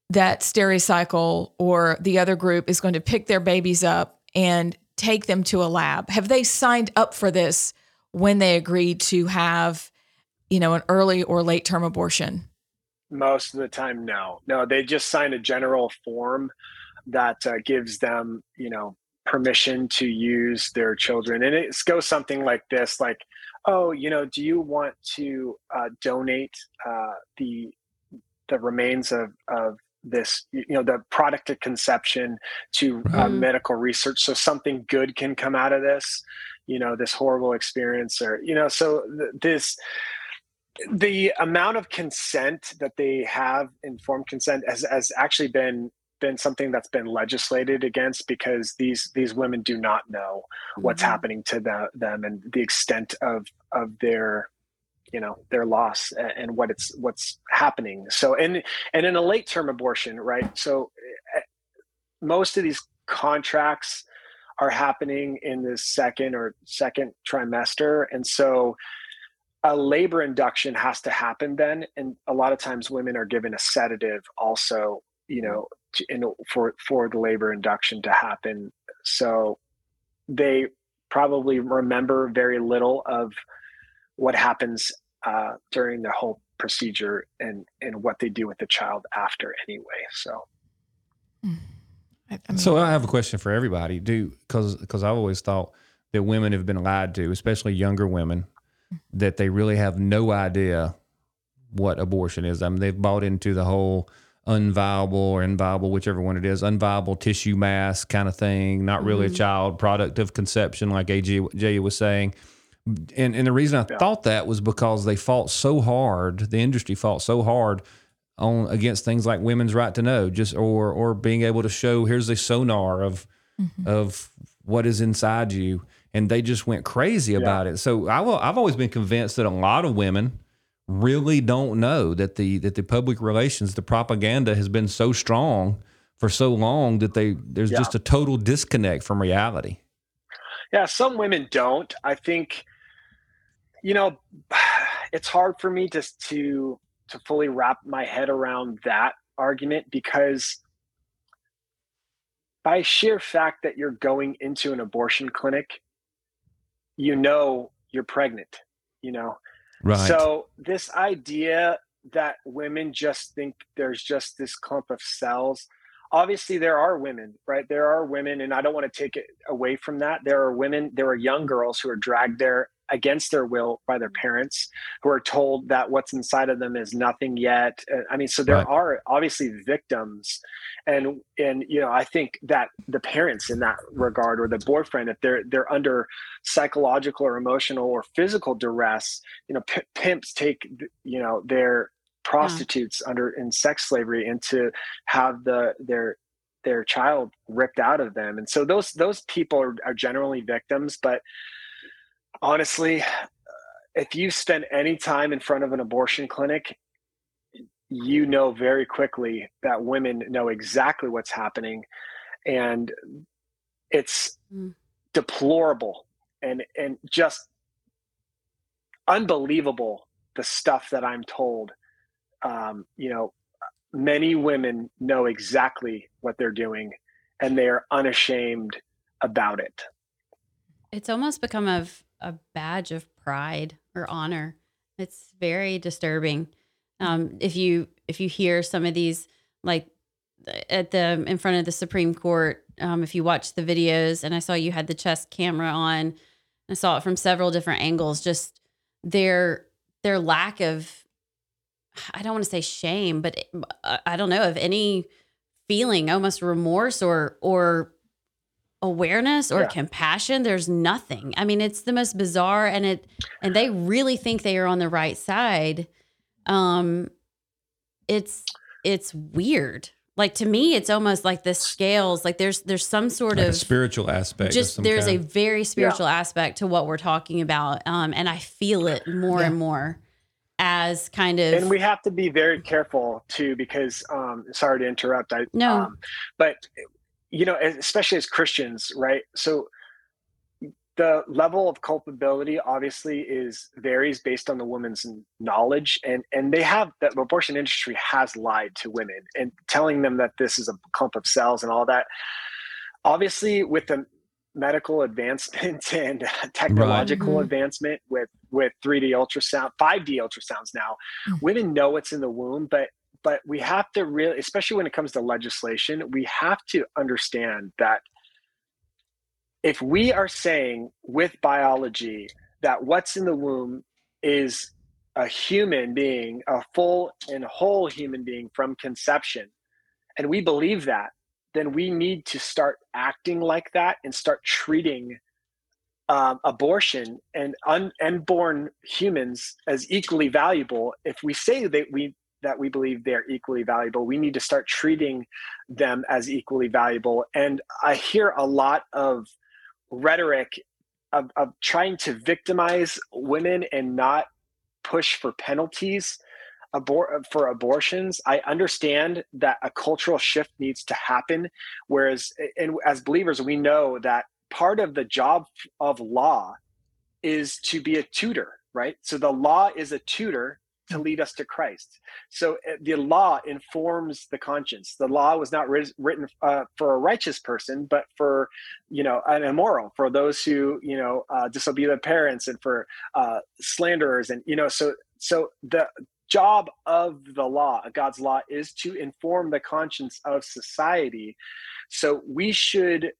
A: that Stericycle or the other group is going to pick their babies up and take them to a lab? Have they signed up for this when they agreed to have, you know, an early or late term abortion?
D: Most of the time, no, no. They just sign a general form that uh, gives them, you know, permission to use their children, and it goes something like this: like, oh, you know, do you want to uh, donate uh, the the remains of of this, you know, the product of conception to uh,
C: Right.
D: medical research, so something good can come out of this, you know, this horrible experience, or you know, so th- this the amount of consent that they have informed consent has, has actually been been something that's been legislated against because these these women do not know what's
C: Mhm.
D: happening to the, them and the extent of of their you know their loss and what it's what's happening. So and and in a late term abortion right? So eh, most of these contracts are happening in the second or second trimester. And so a labor induction has to happen then and a lot of times women are given a sedative also you know to, in, for for the labor induction to happen. So they probably remember very little of what happens uh, during the whole procedure and and what they do with the child after anyway. So.
A: I, I mean,
B: So I have a question for everybody. Do because because I've always thought that women have been lied to, especially younger women, that they really have no idea what abortion is. I mean, they've bought into the whole unviable or inviable, whichever one it is, unviable tissue mass kind of thing. Not really a mm-hmm. child, product of conception, like AJ was saying. And and the reason I
D: Yeah.
B: thought that was because they fought so hard. The industry fought so hard on against things like women's right to know, just or or being able to show here's a sonar of mm-hmm. of what is inside you, and they just went crazy about it. So I will, I've always been convinced that a lot of women really don't know that the that the public relations, the propaganda has been so strong for so long that they there's
D: Yeah.
B: just a total disconnect from reality.
D: Yeah, some women don't. I think, you know, *sighs* it's hard for me just to to fully wrap my head around that argument because by sheer fact that you're going into an abortion clinic, you know you're pregnant, you know.
B: Right.
D: So this idea that women just think there's just this clump of cells. Obviously, there are women, right? There are women, and I don't want to take it away from that. There are women, there are young girls who are dragged there against their will by their parents, who are told that what's inside of them is nothing yet. Uh, I mean, so there
B: Right.
D: are obviously victims, and and you know, I think that the parents in that regard, or the boyfriend, if they're they're under psychological or emotional or physical duress, you know, p- pimps take you know their prostitutes under in sex slavery and to have the their their child ripped out of them and so those those people are, are generally victims but honestly if you spend any time in front of an abortion clinic you know very quickly that women know exactly what's happening and it's
C: Mm.
D: deplorable and and just unbelievable the stuff that i'm told um, you know many women know exactly what they're doing and they are unashamed about it
C: It's almost become a, a badge of pride or honor. It's very disturbing. Um, if you if you hear some of these like at the in front of the Supreme Court, um, if you watch the videos, and I saw you had the chest camera on, I saw it from several different angles. Just their their lack of I don't want to say shame, but I I don't know of any feeling, almost remorse or or awareness or
D: Yeah.
C: compassion. There's nothing. I mean, it's the most bizarre, and it and they really think they are on the right side. Um, it's it's weird. Like to me, it's almost like the scales. Like there's there's some sort
B: like a
C: of
B: spiritual aspect.
C: just
B: some
C: there's a very spiritual aspect to what we're talking about um and i feel it more
A: Yeah.
C: and more as kind of
D: and we have to be very careful too because um sorry to interrupt i
C: No.
D: um, but you know especially as christians right so the level of culpability obviously is varies based on the woman's knowledge and and they have that abortion industry has lied to women and telling them that this is a clump of cells and all that obviously with the medical advancement *laughs* and technological
A: Mhm.
D: advancement with with 3d ultrasound 5d ultrasounds now
A: Mm.
D: women know what's in the womb but but we have to really especially when it comes to legislation we have to understand that if we are saying with biology that what's in the womb is a human being a full and whole human being from conception and we believe that then we need to start acting like that and start treating um, abortion and un- unborn humans as equally valuable. If we say that we that we believe they're equally valuable, we need to start treating them as equally valuable. And I hear a lot of rhetoric of, of trying to victimize women and not push for penalties abor- for abortions. I understand that a cultural shift needs to happen whereas and as believers we know that part of the job of law is to be a tutor right? So the law is a tutor to lead us to Christ. So uh, the law informs the conscience. The law was not written uh, for a righteous person, but for you know an immoral, for those who you know uh, disobey their parents, and for uh, slanderers, and you know so so the job of the law, God's law, is to inform the conscience of society. So we should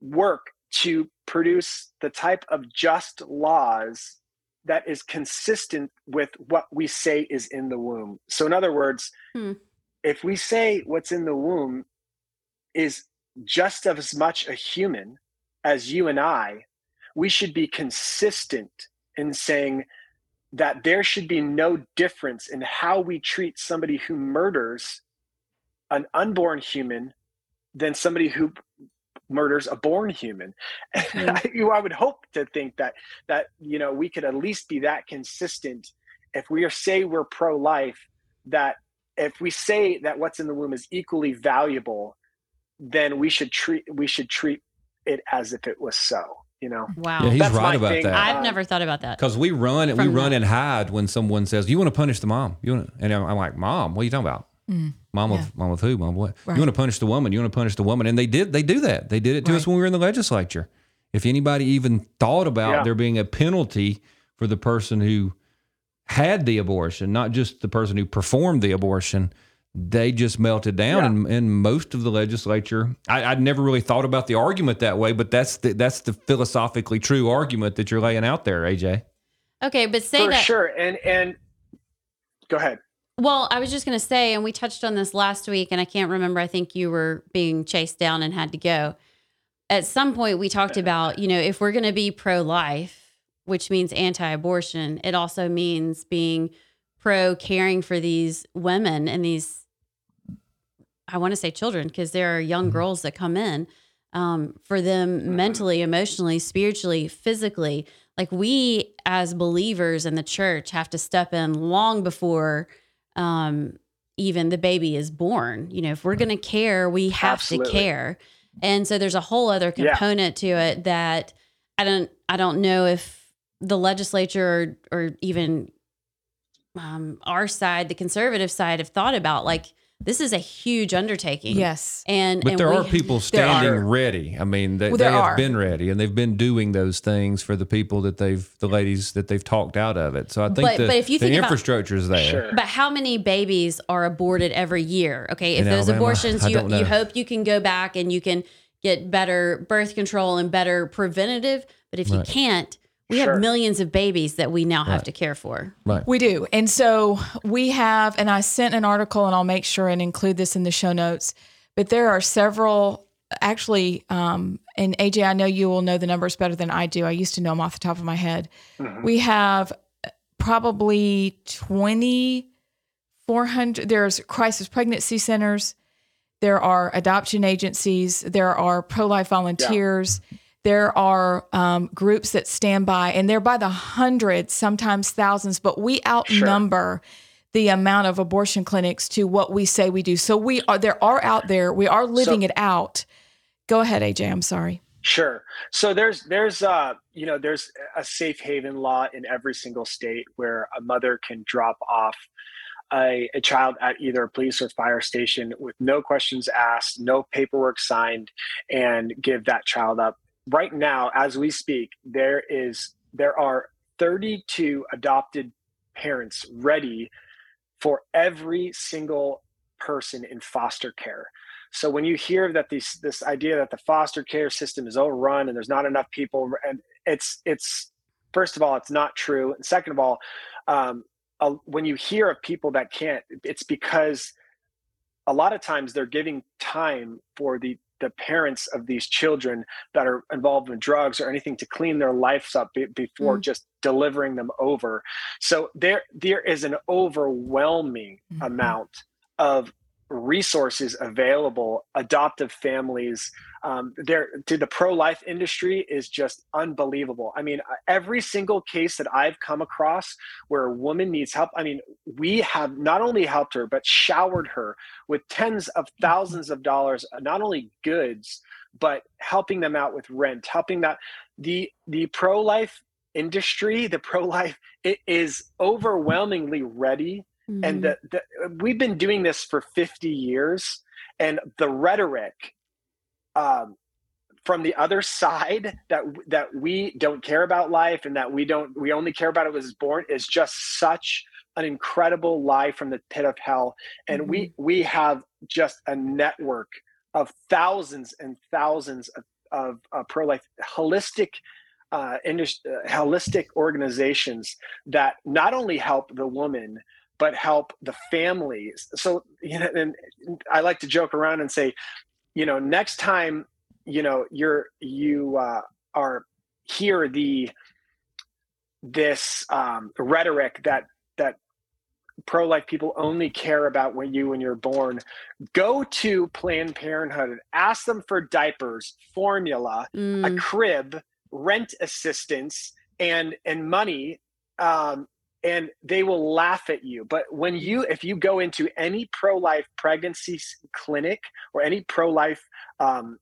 D: work to produce the type of just laws that is consistent with what we say is in the womb. So, in other words, hmm. if we say what's in the womb is just as much a human as you and I, we should be consistent in saying that there should be no difference in how we treat somebody who murders an unborn human than somebody who murders a born human. *laughs* Mm-hmm. I would hope to think that that you know we could at least be that consistent if we are say we're pro-life that if we say that what's in the womb is equally valuable then we should treat we should treat it as if it was so you know
C: wow
B: yeah, he's That's right about thing. that
C: i've uh, never thought about that
B: because we run and we run and hide when someone says you want to punish the mom you want and i'm like mom what are you talking about mm. Mom yeah. of mom of who? Mom of what? Right. You want to punish the woman? You want to punish the woman? And they did. They do that. They did it to right. us when we were in the legislature. If anybody even thought about yeah. there being a penalty for the person who had the abortion, not just the person who performed the abortion, they just melted down. Yeah. And, and most of the legislature, I, would never really thought about the argument that way, but that's the, that's the philosophically true argument that you're laying out there, AJ.
C: Okay, but say
D: for
C: that
D: sure. And and go ahead.
C: Well, I was just going to say, and we touched on this last week, and I can't remember. I think you were being chased down and had to go. At some point, we talked about, you know, if we're going to be pro life, which means anti abortion, it also means being pro caring for these women and these, I want to say children, because there are young mm-hmm. girls that come in um, for them mm-hmm. mentally, emotionally, spiritually, physically. Like we as believers in the church have to step in long before um, even the baby is born. You know, if we're going to care, we have Absolutely. to care. And so there's a whole other component yeah. to it that I don't I don't know if the legislature or, or even um, our side, the conservative side, have thought about like this is a huge undertaking.
A: Yes.
C: And
B: but
C: and
B: there we, are people standing ready. I mean, they, well, they have are. been ready and they've been doing those things for the people that they've the ladies that they've talked out of it. So I think but, the, but if you the infrastructure is there. Sure.
C: But how many babies are aborted every year? Okay. If In those Alabama, abortions you you hope you can go back and you can get better birth control and better preventative. But if right. you can't, we sure. have millions of babies that we now have to care for.
B: Right.
A: We do. And so we have, and I sent an article and I'll make sure and include this in the show notes, but there are several actually, um, and AJ, I know you will know the numbers better than I do. I used to know them off the top of my head. Mm-hmm. We have probably 2,400, there's crisis pregnancy centers, there are adoption agencies, there are pro life volunteers. Yeah there are um, groups that stand by, and they're by the hundreds, sometimes thousands, but we outnumber sure. the amount of abortion clinics to what we say we do. So we are there are out there. We are living so, it out. Go ahead, AJ. I'm sorry.
D: Sure. So there's there's uh you know there's a safe haven law in every single state where a mother can drop off a, a, child at either a police or fire station with no questions asked, no paperwork signed, and give that child up right now, as we speak, there is there are 32 adopted parents ready for every single person in foster care. So when you hear that this this idea that the foster care system is overrun and there's not enough people, and it's it's first of all it's not true, and second of all, um, when you hear of people that can't, it's because a lot of times they're giving time for the the parents of these children that are involved in drugs or anything to clean their lives up be, before mm. just delivering them over so there there is an overwhelming mm-hmm. amount of resources available adoptive families um, there to the pro-life industry is just unbelievable i mean every single case that i've come across where a woman needs help i mean we have not only helped her but showered her with tens of thousands of dollars not only goods but helping them out with rent helping that the the pro-life industry, the pro life, it is overwhelmingly ready. Mm-hmm. And the, the, we've been doing this for 50 years, and the rhetoric um, from the other side that that we don't care about life and that we don't we only care about it was born is just such an incredible lie from the pit of hell and mm-hmm. we we have just a network of thousands and thousands of, of uh, pro-life holistic uh, industry, uh, holistic organizations that not only help the woman but help the families so you know and i like to joke around and say you know next time you know you're you uh, are hear the this um, rhetoric that that pro-life people only care about when you when you're born go to planned parenthood and ask them for diapers formula mm. a crib rent assistance and and money um, and they will laugh at you but when you if you go into any pro-life pregnancy clinic or any pro-life um,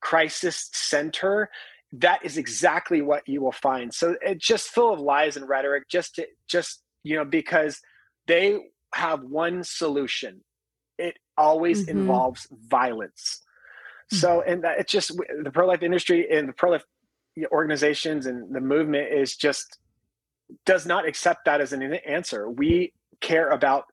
D: crisis center that is exactly what you will find so it's just full of lies and rhetoric just to just you know because they have one solution it always mm-hmm. involves violence so mm-hmm. and it's just the pro-life industry and the pro-life organizations and the movement is just does not accept that as an answer. We care about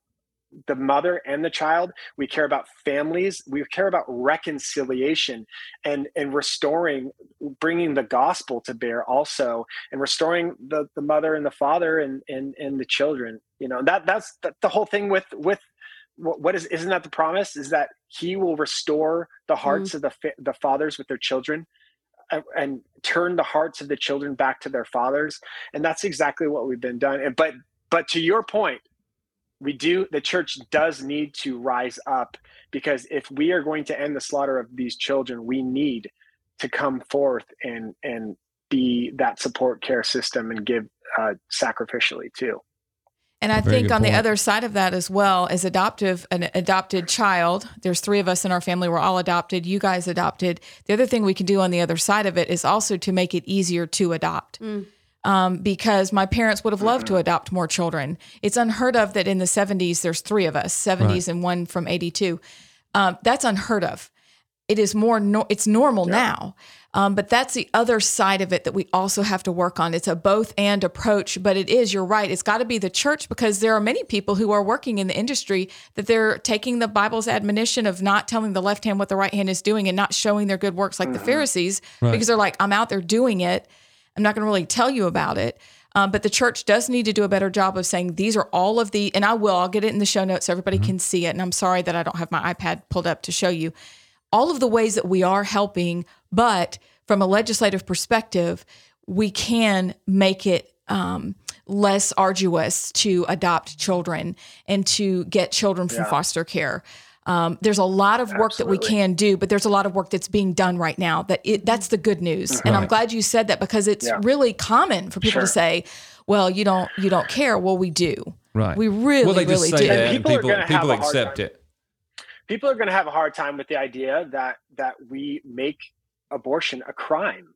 D: the mother and the child. We care about families. We care about reconciliation and and restoring bringing the gospel to bear also and restoring the the mother and the father and and and the children you know that that's the, the whole thing with with what is isn't that the promise? Is that he will restore the hearts mm. of the the fathers with their children and, turn the hearts of the children back to their fathers. And that's exactly what we've been done. And but but to your point we do the church does need to rise up because if we are going to end the slaughter of these children we need to come forth and and be that support care system and give uh, sacrificially too
A: and I think on point. the other side of that as well, as adoptive, an adopted child, there's three of us in our family. We're all adopted. You guys adopted. The other thing we can do on the other side of it is also to make it easier to adopt. Mm um, because my parents would have loved to adopt more children. It's unheard of that in the 70s, there's three of us, 70s right. and one from 82. Um, that's unheard of. It is more, no, it's normal yeah. now. Um, but that's the other side of it that we also have to work on. It's a both and approach, but it is, you're right. It's got to be the church because there are many people who are working in the industry that they're taking the Bible's admonition of not telling the left hand what the right hand is doing and not showing their good works like mm-hmm. the Pharisees right. because they're like, I'm out there doing it I'm not going to really tell you about it. Um, but the church does need to do a better job of saying these are all of the, and I will, I'll get it in the show notes so everybody mm-hmm. can see it. And I'm sorry that I don't have my iPad pulled up to show you all of the ways that we are helping, but from a legislative perspective, we can make it um, less arduous to adopt children and to get children from yeah. foster care. Um, there's a lot of work Absolutely. that we can do, but there's a lot of work that's being done right now. That it, that's the good news, mm-hmm. and I'm glad you said that because it's yeah. really common for people sure. to say, "Well, you don't you don't care." Well, we do.
B: Right.
A: We really
B: well, they
A: really
B: just say
A: do.
B: That and people people, people accept it.
D: People are going to have a hard time with the idea that that we make abortion a crime.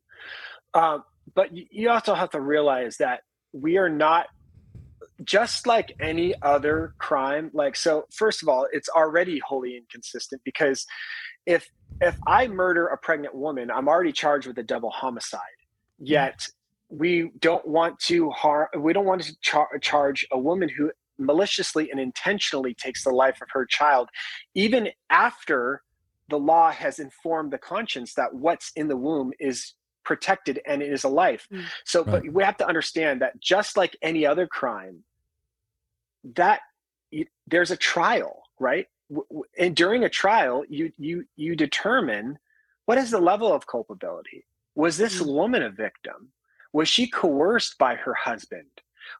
D: Uh, but you also have to realize that we are not just like any other crime like so first of all it's already wholly inconsistent because if if i murder a pregnant woman i'm already charged with a double homicide yet we don't want to harm we don't want to char- charge a woman who maliciously and intentionally takes the life of her child even after the law has informed the conscience that what's in the womb is protected and it is a life. Mm. So, right. but we have to understand that just like any other crime, that there's a trial, right? And during a trial, you you you determine what is the level of culpability. Was this mm. woman a victim? Was she coerced by her husband?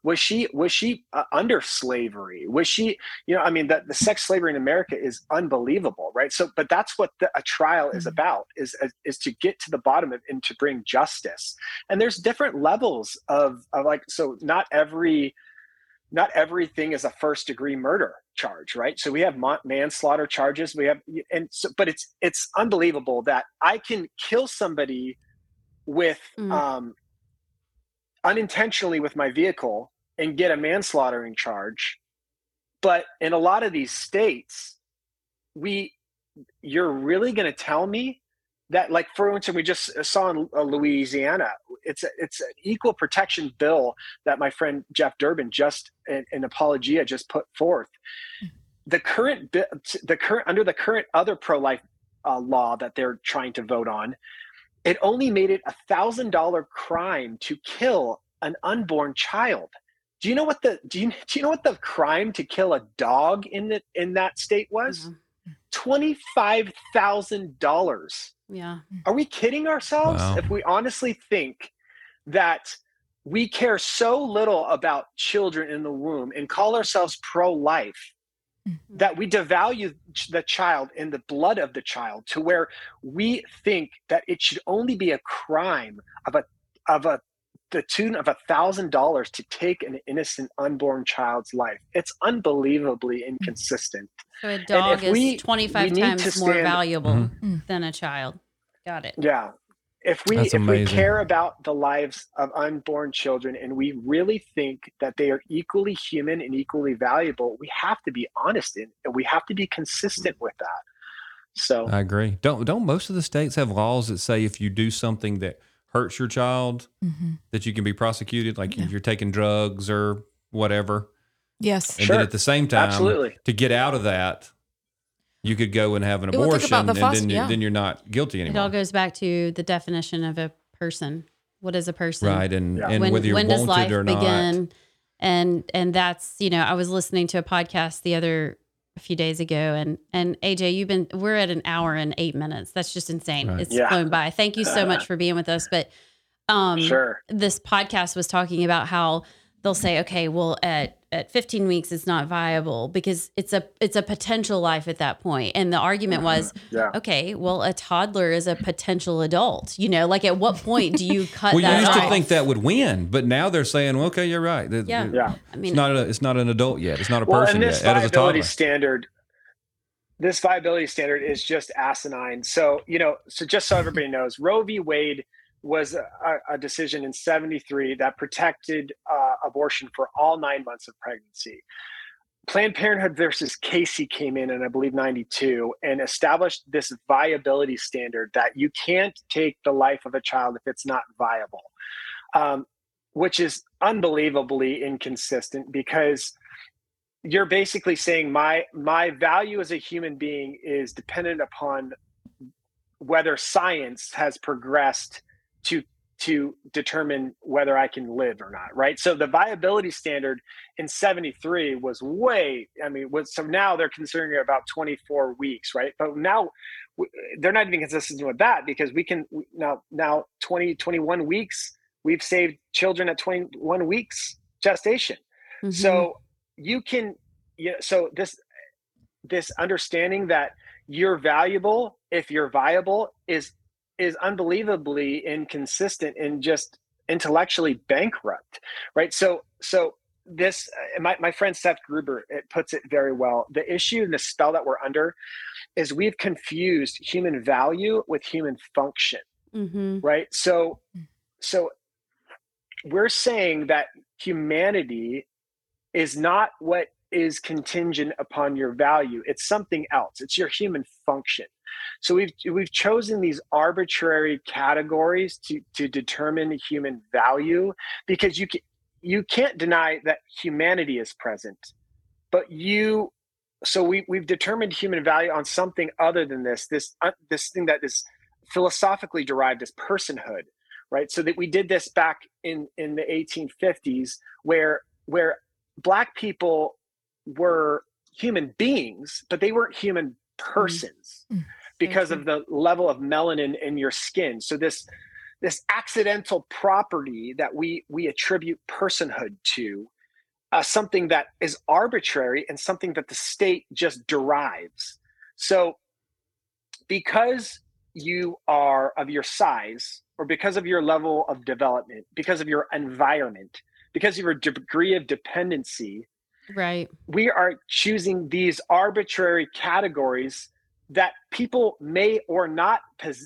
D: Was she was she uh, under slavery was she you know i mean the, the sex slavery in america is unbelievable right so but that's what the, a trial is mm-hmm. about is is to get to the bottom of and to bring justice and there's different levels of, of like so not every not everything is a first degree murder charge right so we have manslaughter charges we have and so but it's it's unbelievable that i can kill somebody with mm. um unintentionally with my vehicle and get a manslaughtering charge. But in a lot of these states, we you're really going to tell me that like for instance we just saw in uh, louisiana it's a, it's an equal protection bill that my friend jeff durbin just an, an apologia just put forth the current the current under the current other pro-life uh, law that they're trying to vote on it only made it a thousand dollar crime to kill an unborn child do you know what the do you, *laughs* do you know what the crime to kill a dog in the in that state was mm-hmm. $25,000.
C: Yeah.
D: Are we kidding ourselves wow. if we honestly think that we care so little about children in the womb and call ourselves pro life mm-hmm. that we devalue the child and the blood of the child to where we think that it should only be a crime of a of a the tune of a thousand dollars to take an innocent unborn child's life. It's unbelievably hmm. inconsistent.
C: So a dog is we, 25 we times more valuable mm-hmm. than a child. Got it.
D: Yeah. If we if we care about the lives of unborn children and we really think that they are equally human and equally valuable, we have to be honest and we have to be consistent with that. So
B: I agree. Don't don't most of the states have laws that say if you do something that hurts your child mm-hmm. that you can be prosecuted, like yeah. if you're taking drugs or whatever.
A: Yes.
B: And
D: sure.
B: then at the same time,
D: Absolutely.
B: to get out of that, you could go and have an abortion, and then, yeah. then you're not guilty anymore.
C: It all goes back to the definition of a person. What is a person?
B: Right, and yeah. and when, whether you're when wanted does life or begin? not.
C: And and that's you know I was listening to a podcast the other a few days ago and and AJ you've been we're at an hour and 8 minutes. That's just insane. Right. It's yeah. flown by. Thank you so much *laughs* for being with us but um
D: sure.
C: this podcast was talking about how they'll say okay, well at at 15 weeks it's not viable because it's a it's a potential life at that point. point and the argument mm-hmm. was yeah. okay well a toddler is a potential adult you know like at what point do you *laughs* cut
B: well
C: you
B: used
C: off?
B: to think that would win but now they're saying well, okay you're right
C: yeah.
D: yeah
C: i mean
B: it's not a, it's not an adult yet it's not a
D: well,
B: person
D: and this
B: yet
D: viability standard this viability standard is just asinine so you know so just so everybody knows roe v wade was a, a decision in 73 that protected uh, abortion for all nine months of pregnancy. Planned Parenthood versus Casey came in in, I believe, 92 and established this viability standard that you can't take the life of a child if it's not viable, um, which is unbelievably inconsistent because you're basically saying my my value as a human being is dependent upon whether science has progressed to to determine whether I can live or not, right? So the viability standard in 73 was way, I mean, was so now they're considering about 24 weeks, right? But now they're not even consistent with that because we can now now 20 21 weeks we've saved children at 21 weeks gestation. Mm-hmm. So you can yeah, so this this understanding that you're valuable if you're viable is is unbelievably inconsistent and just intellectually bankrupt right? So so this uh, my, my friend seth gruber it puts it very well. The issue and the spell that we're under is we've confused human value with human function mm-hmm. right? So so we're saying that humanity is not what is contingent upon your value. It's something else. It's your human function so we've we've chosen these arbitrary categories to to determine human value because you can, you can't deny that humanity is present, but you so we we've determined human value on something other than this this uh, this thing that is philosophically derived as personhood right? So that we did this back in in the 1850s where where black people were human beings but they weren't human mm-hmm. persons. Mm-hmm because of the level of melanin in your skin. So this this accidental property that we we attribute personhood to uh, something that is arbitrary and something that the state just derives. So because you are of your size or because of your level of development, because of your environment, because of your degree of dependency,
C: right?
D: We are choosing these arbitrary categories that people may or not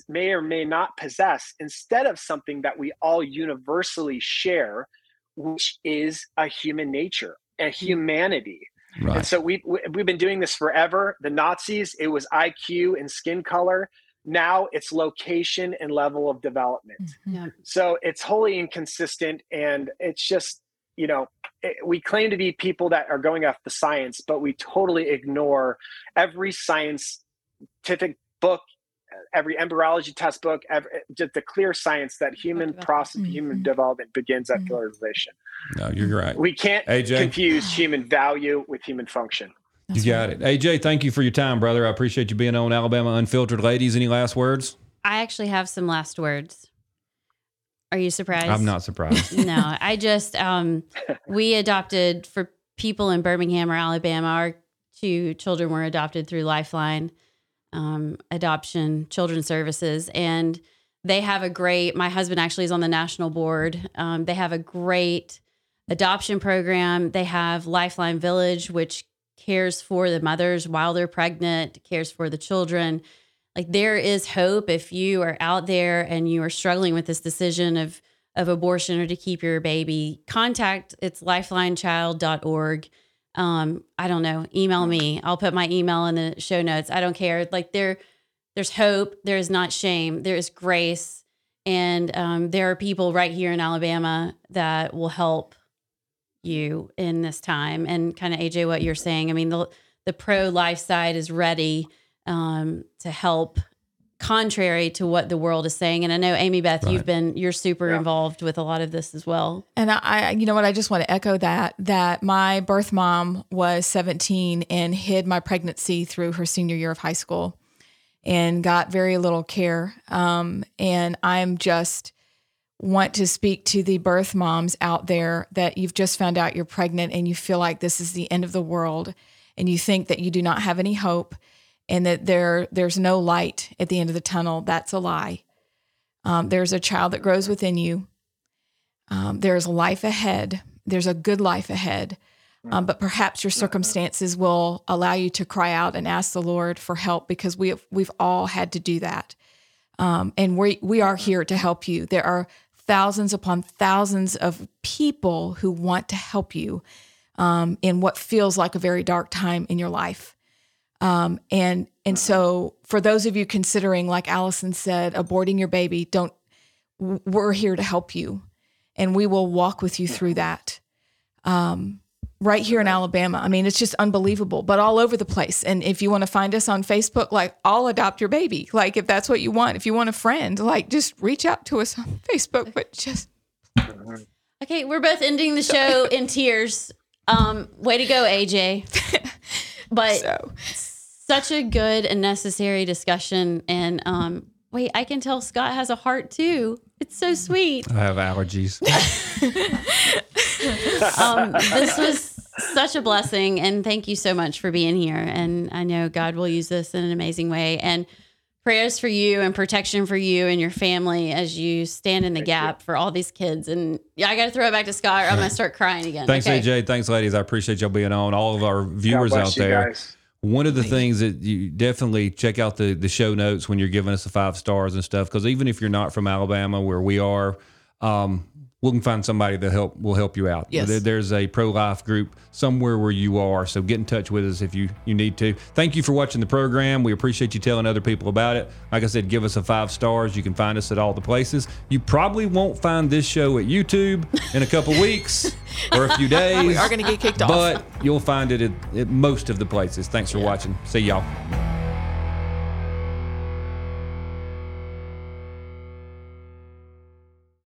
D: may or may not possess instead of something that we all universally share which is a human nature a mm. humanity right. and so we, we've been doing this forever the nazis it was iq and skin color now it's location and level of development mm-hmm. yeah. so it's wholly inconsistent and it's just you know it, we claim to be people that are going off the science but we totally ignore every science scientific book, every embryology test book, every, just the clear science that human process, mm-hmm. human development begins at mm-hmm. fertilization.
B: No, you're right.
D: We can't AJ. confuse human value with human function.
B: That's you got right. it. AJ, thank you for your time, brother. I appreciate you being on Alabama Unfiltered. Ladies, any last words?
C: I actually have some last words. Are you surprised?
B: I'm not surprised. *laughs*
C: no, I just um we adopted for people in Birmingham or Alabama. Our two children were adopted through Lifeline um, adoption children's services and they have a great my husband actually is on the national board. Um, they have a great adoption program. They have lifeline village which cares for the mothers while they're pregnant cares for the children. Like there is hope if you are out there and you are struggling with this decision of of abortion or to keep your baby. Contact it's lifelinechild.org um, I don't know, email me. I'll put my email in the show notes. I don't care. Like there, there's hope. There is not shame. There is grace, and um, there are people right here in Alabama that will help you in this time. And kind of AJ, what you're saying. I mean, the the pro life side is ready um, to help contrary to what the world is saying. And I know Amy Beth, right. you've been you're super yeah. involved with a lot of this as well.
A: And I, you know what, I just want to echo that that my birth mom was 17 and hid my pregnancy through her senior year of high school, and got very little care. Um, and I'm just want to speak to the birth moms out there that you've just found out you're pregnant and you feel like this is the end of the world and you think that you do not have any hope and that there there's no light at the end of the tunnel. That's a lie. Um, there's a child that grows within you. Um, there's life ahead. There's a good life ahead. Um, but perhaps your circumstances will allow you to cry out and ask the Lord for help because we have, we've all had to do that. Um, and we we are here to help you. There are thousands upon thousands of people who want to help you um, in what feels like a very dark time in your life. Um, and and so for those of you considering, like Allison said, aborting your baby, don't we're here to help you, and we will walk with you through that. Um, right here in Alabama. I mean, it's just unbelievable, but all over the place. And if you want to find us on Facebook, like I'll adopt your baby. Like if that's what you want. If you want a friend, like just reach out to us on Facebook, but just
C: Okay, we're both ending the show in tears. Um, way to go, AJ. *laughs* But so. Such a good and necessary discussion. And um, wait, I can tell Scott has a heart too. It's so sweet.
B: I have allergies. *laughs*
C: um, this was such a blessing. And thank you so much for being here. And I know God will use this in an amazing way. And prayers for you and protection for you and your family as you stand in the Thank gap you. for all these kids. And yeah, I got to throw it back to Scott or I'm going *laughs* to start crying again.
B: Thanks, okay. AJ. Thanks, ladies. I appreciate y'all being on. All of our viewers out there. Guys. One of the things that you definitely check out the the show notes when you're giving us the five stars and stuff because even if you're not from Alabama where we are, um, we can find somebody that help will help you out.
A: Yes.
B: There, there's a pro life group somewhere where you are, so get in touch with us if you you need to. Thank you for watching the program. We appreciate you telling other people about it. Like I said, give us a five stars. You can find us at all the places. You probably won't find this show at YouTube in a couple *laughs* weeks or a few days. *laughs*
A: we are going to get kicked
B: off, but you'll find it at, at, most of the places. Thanks for yeah. watching. See y'all.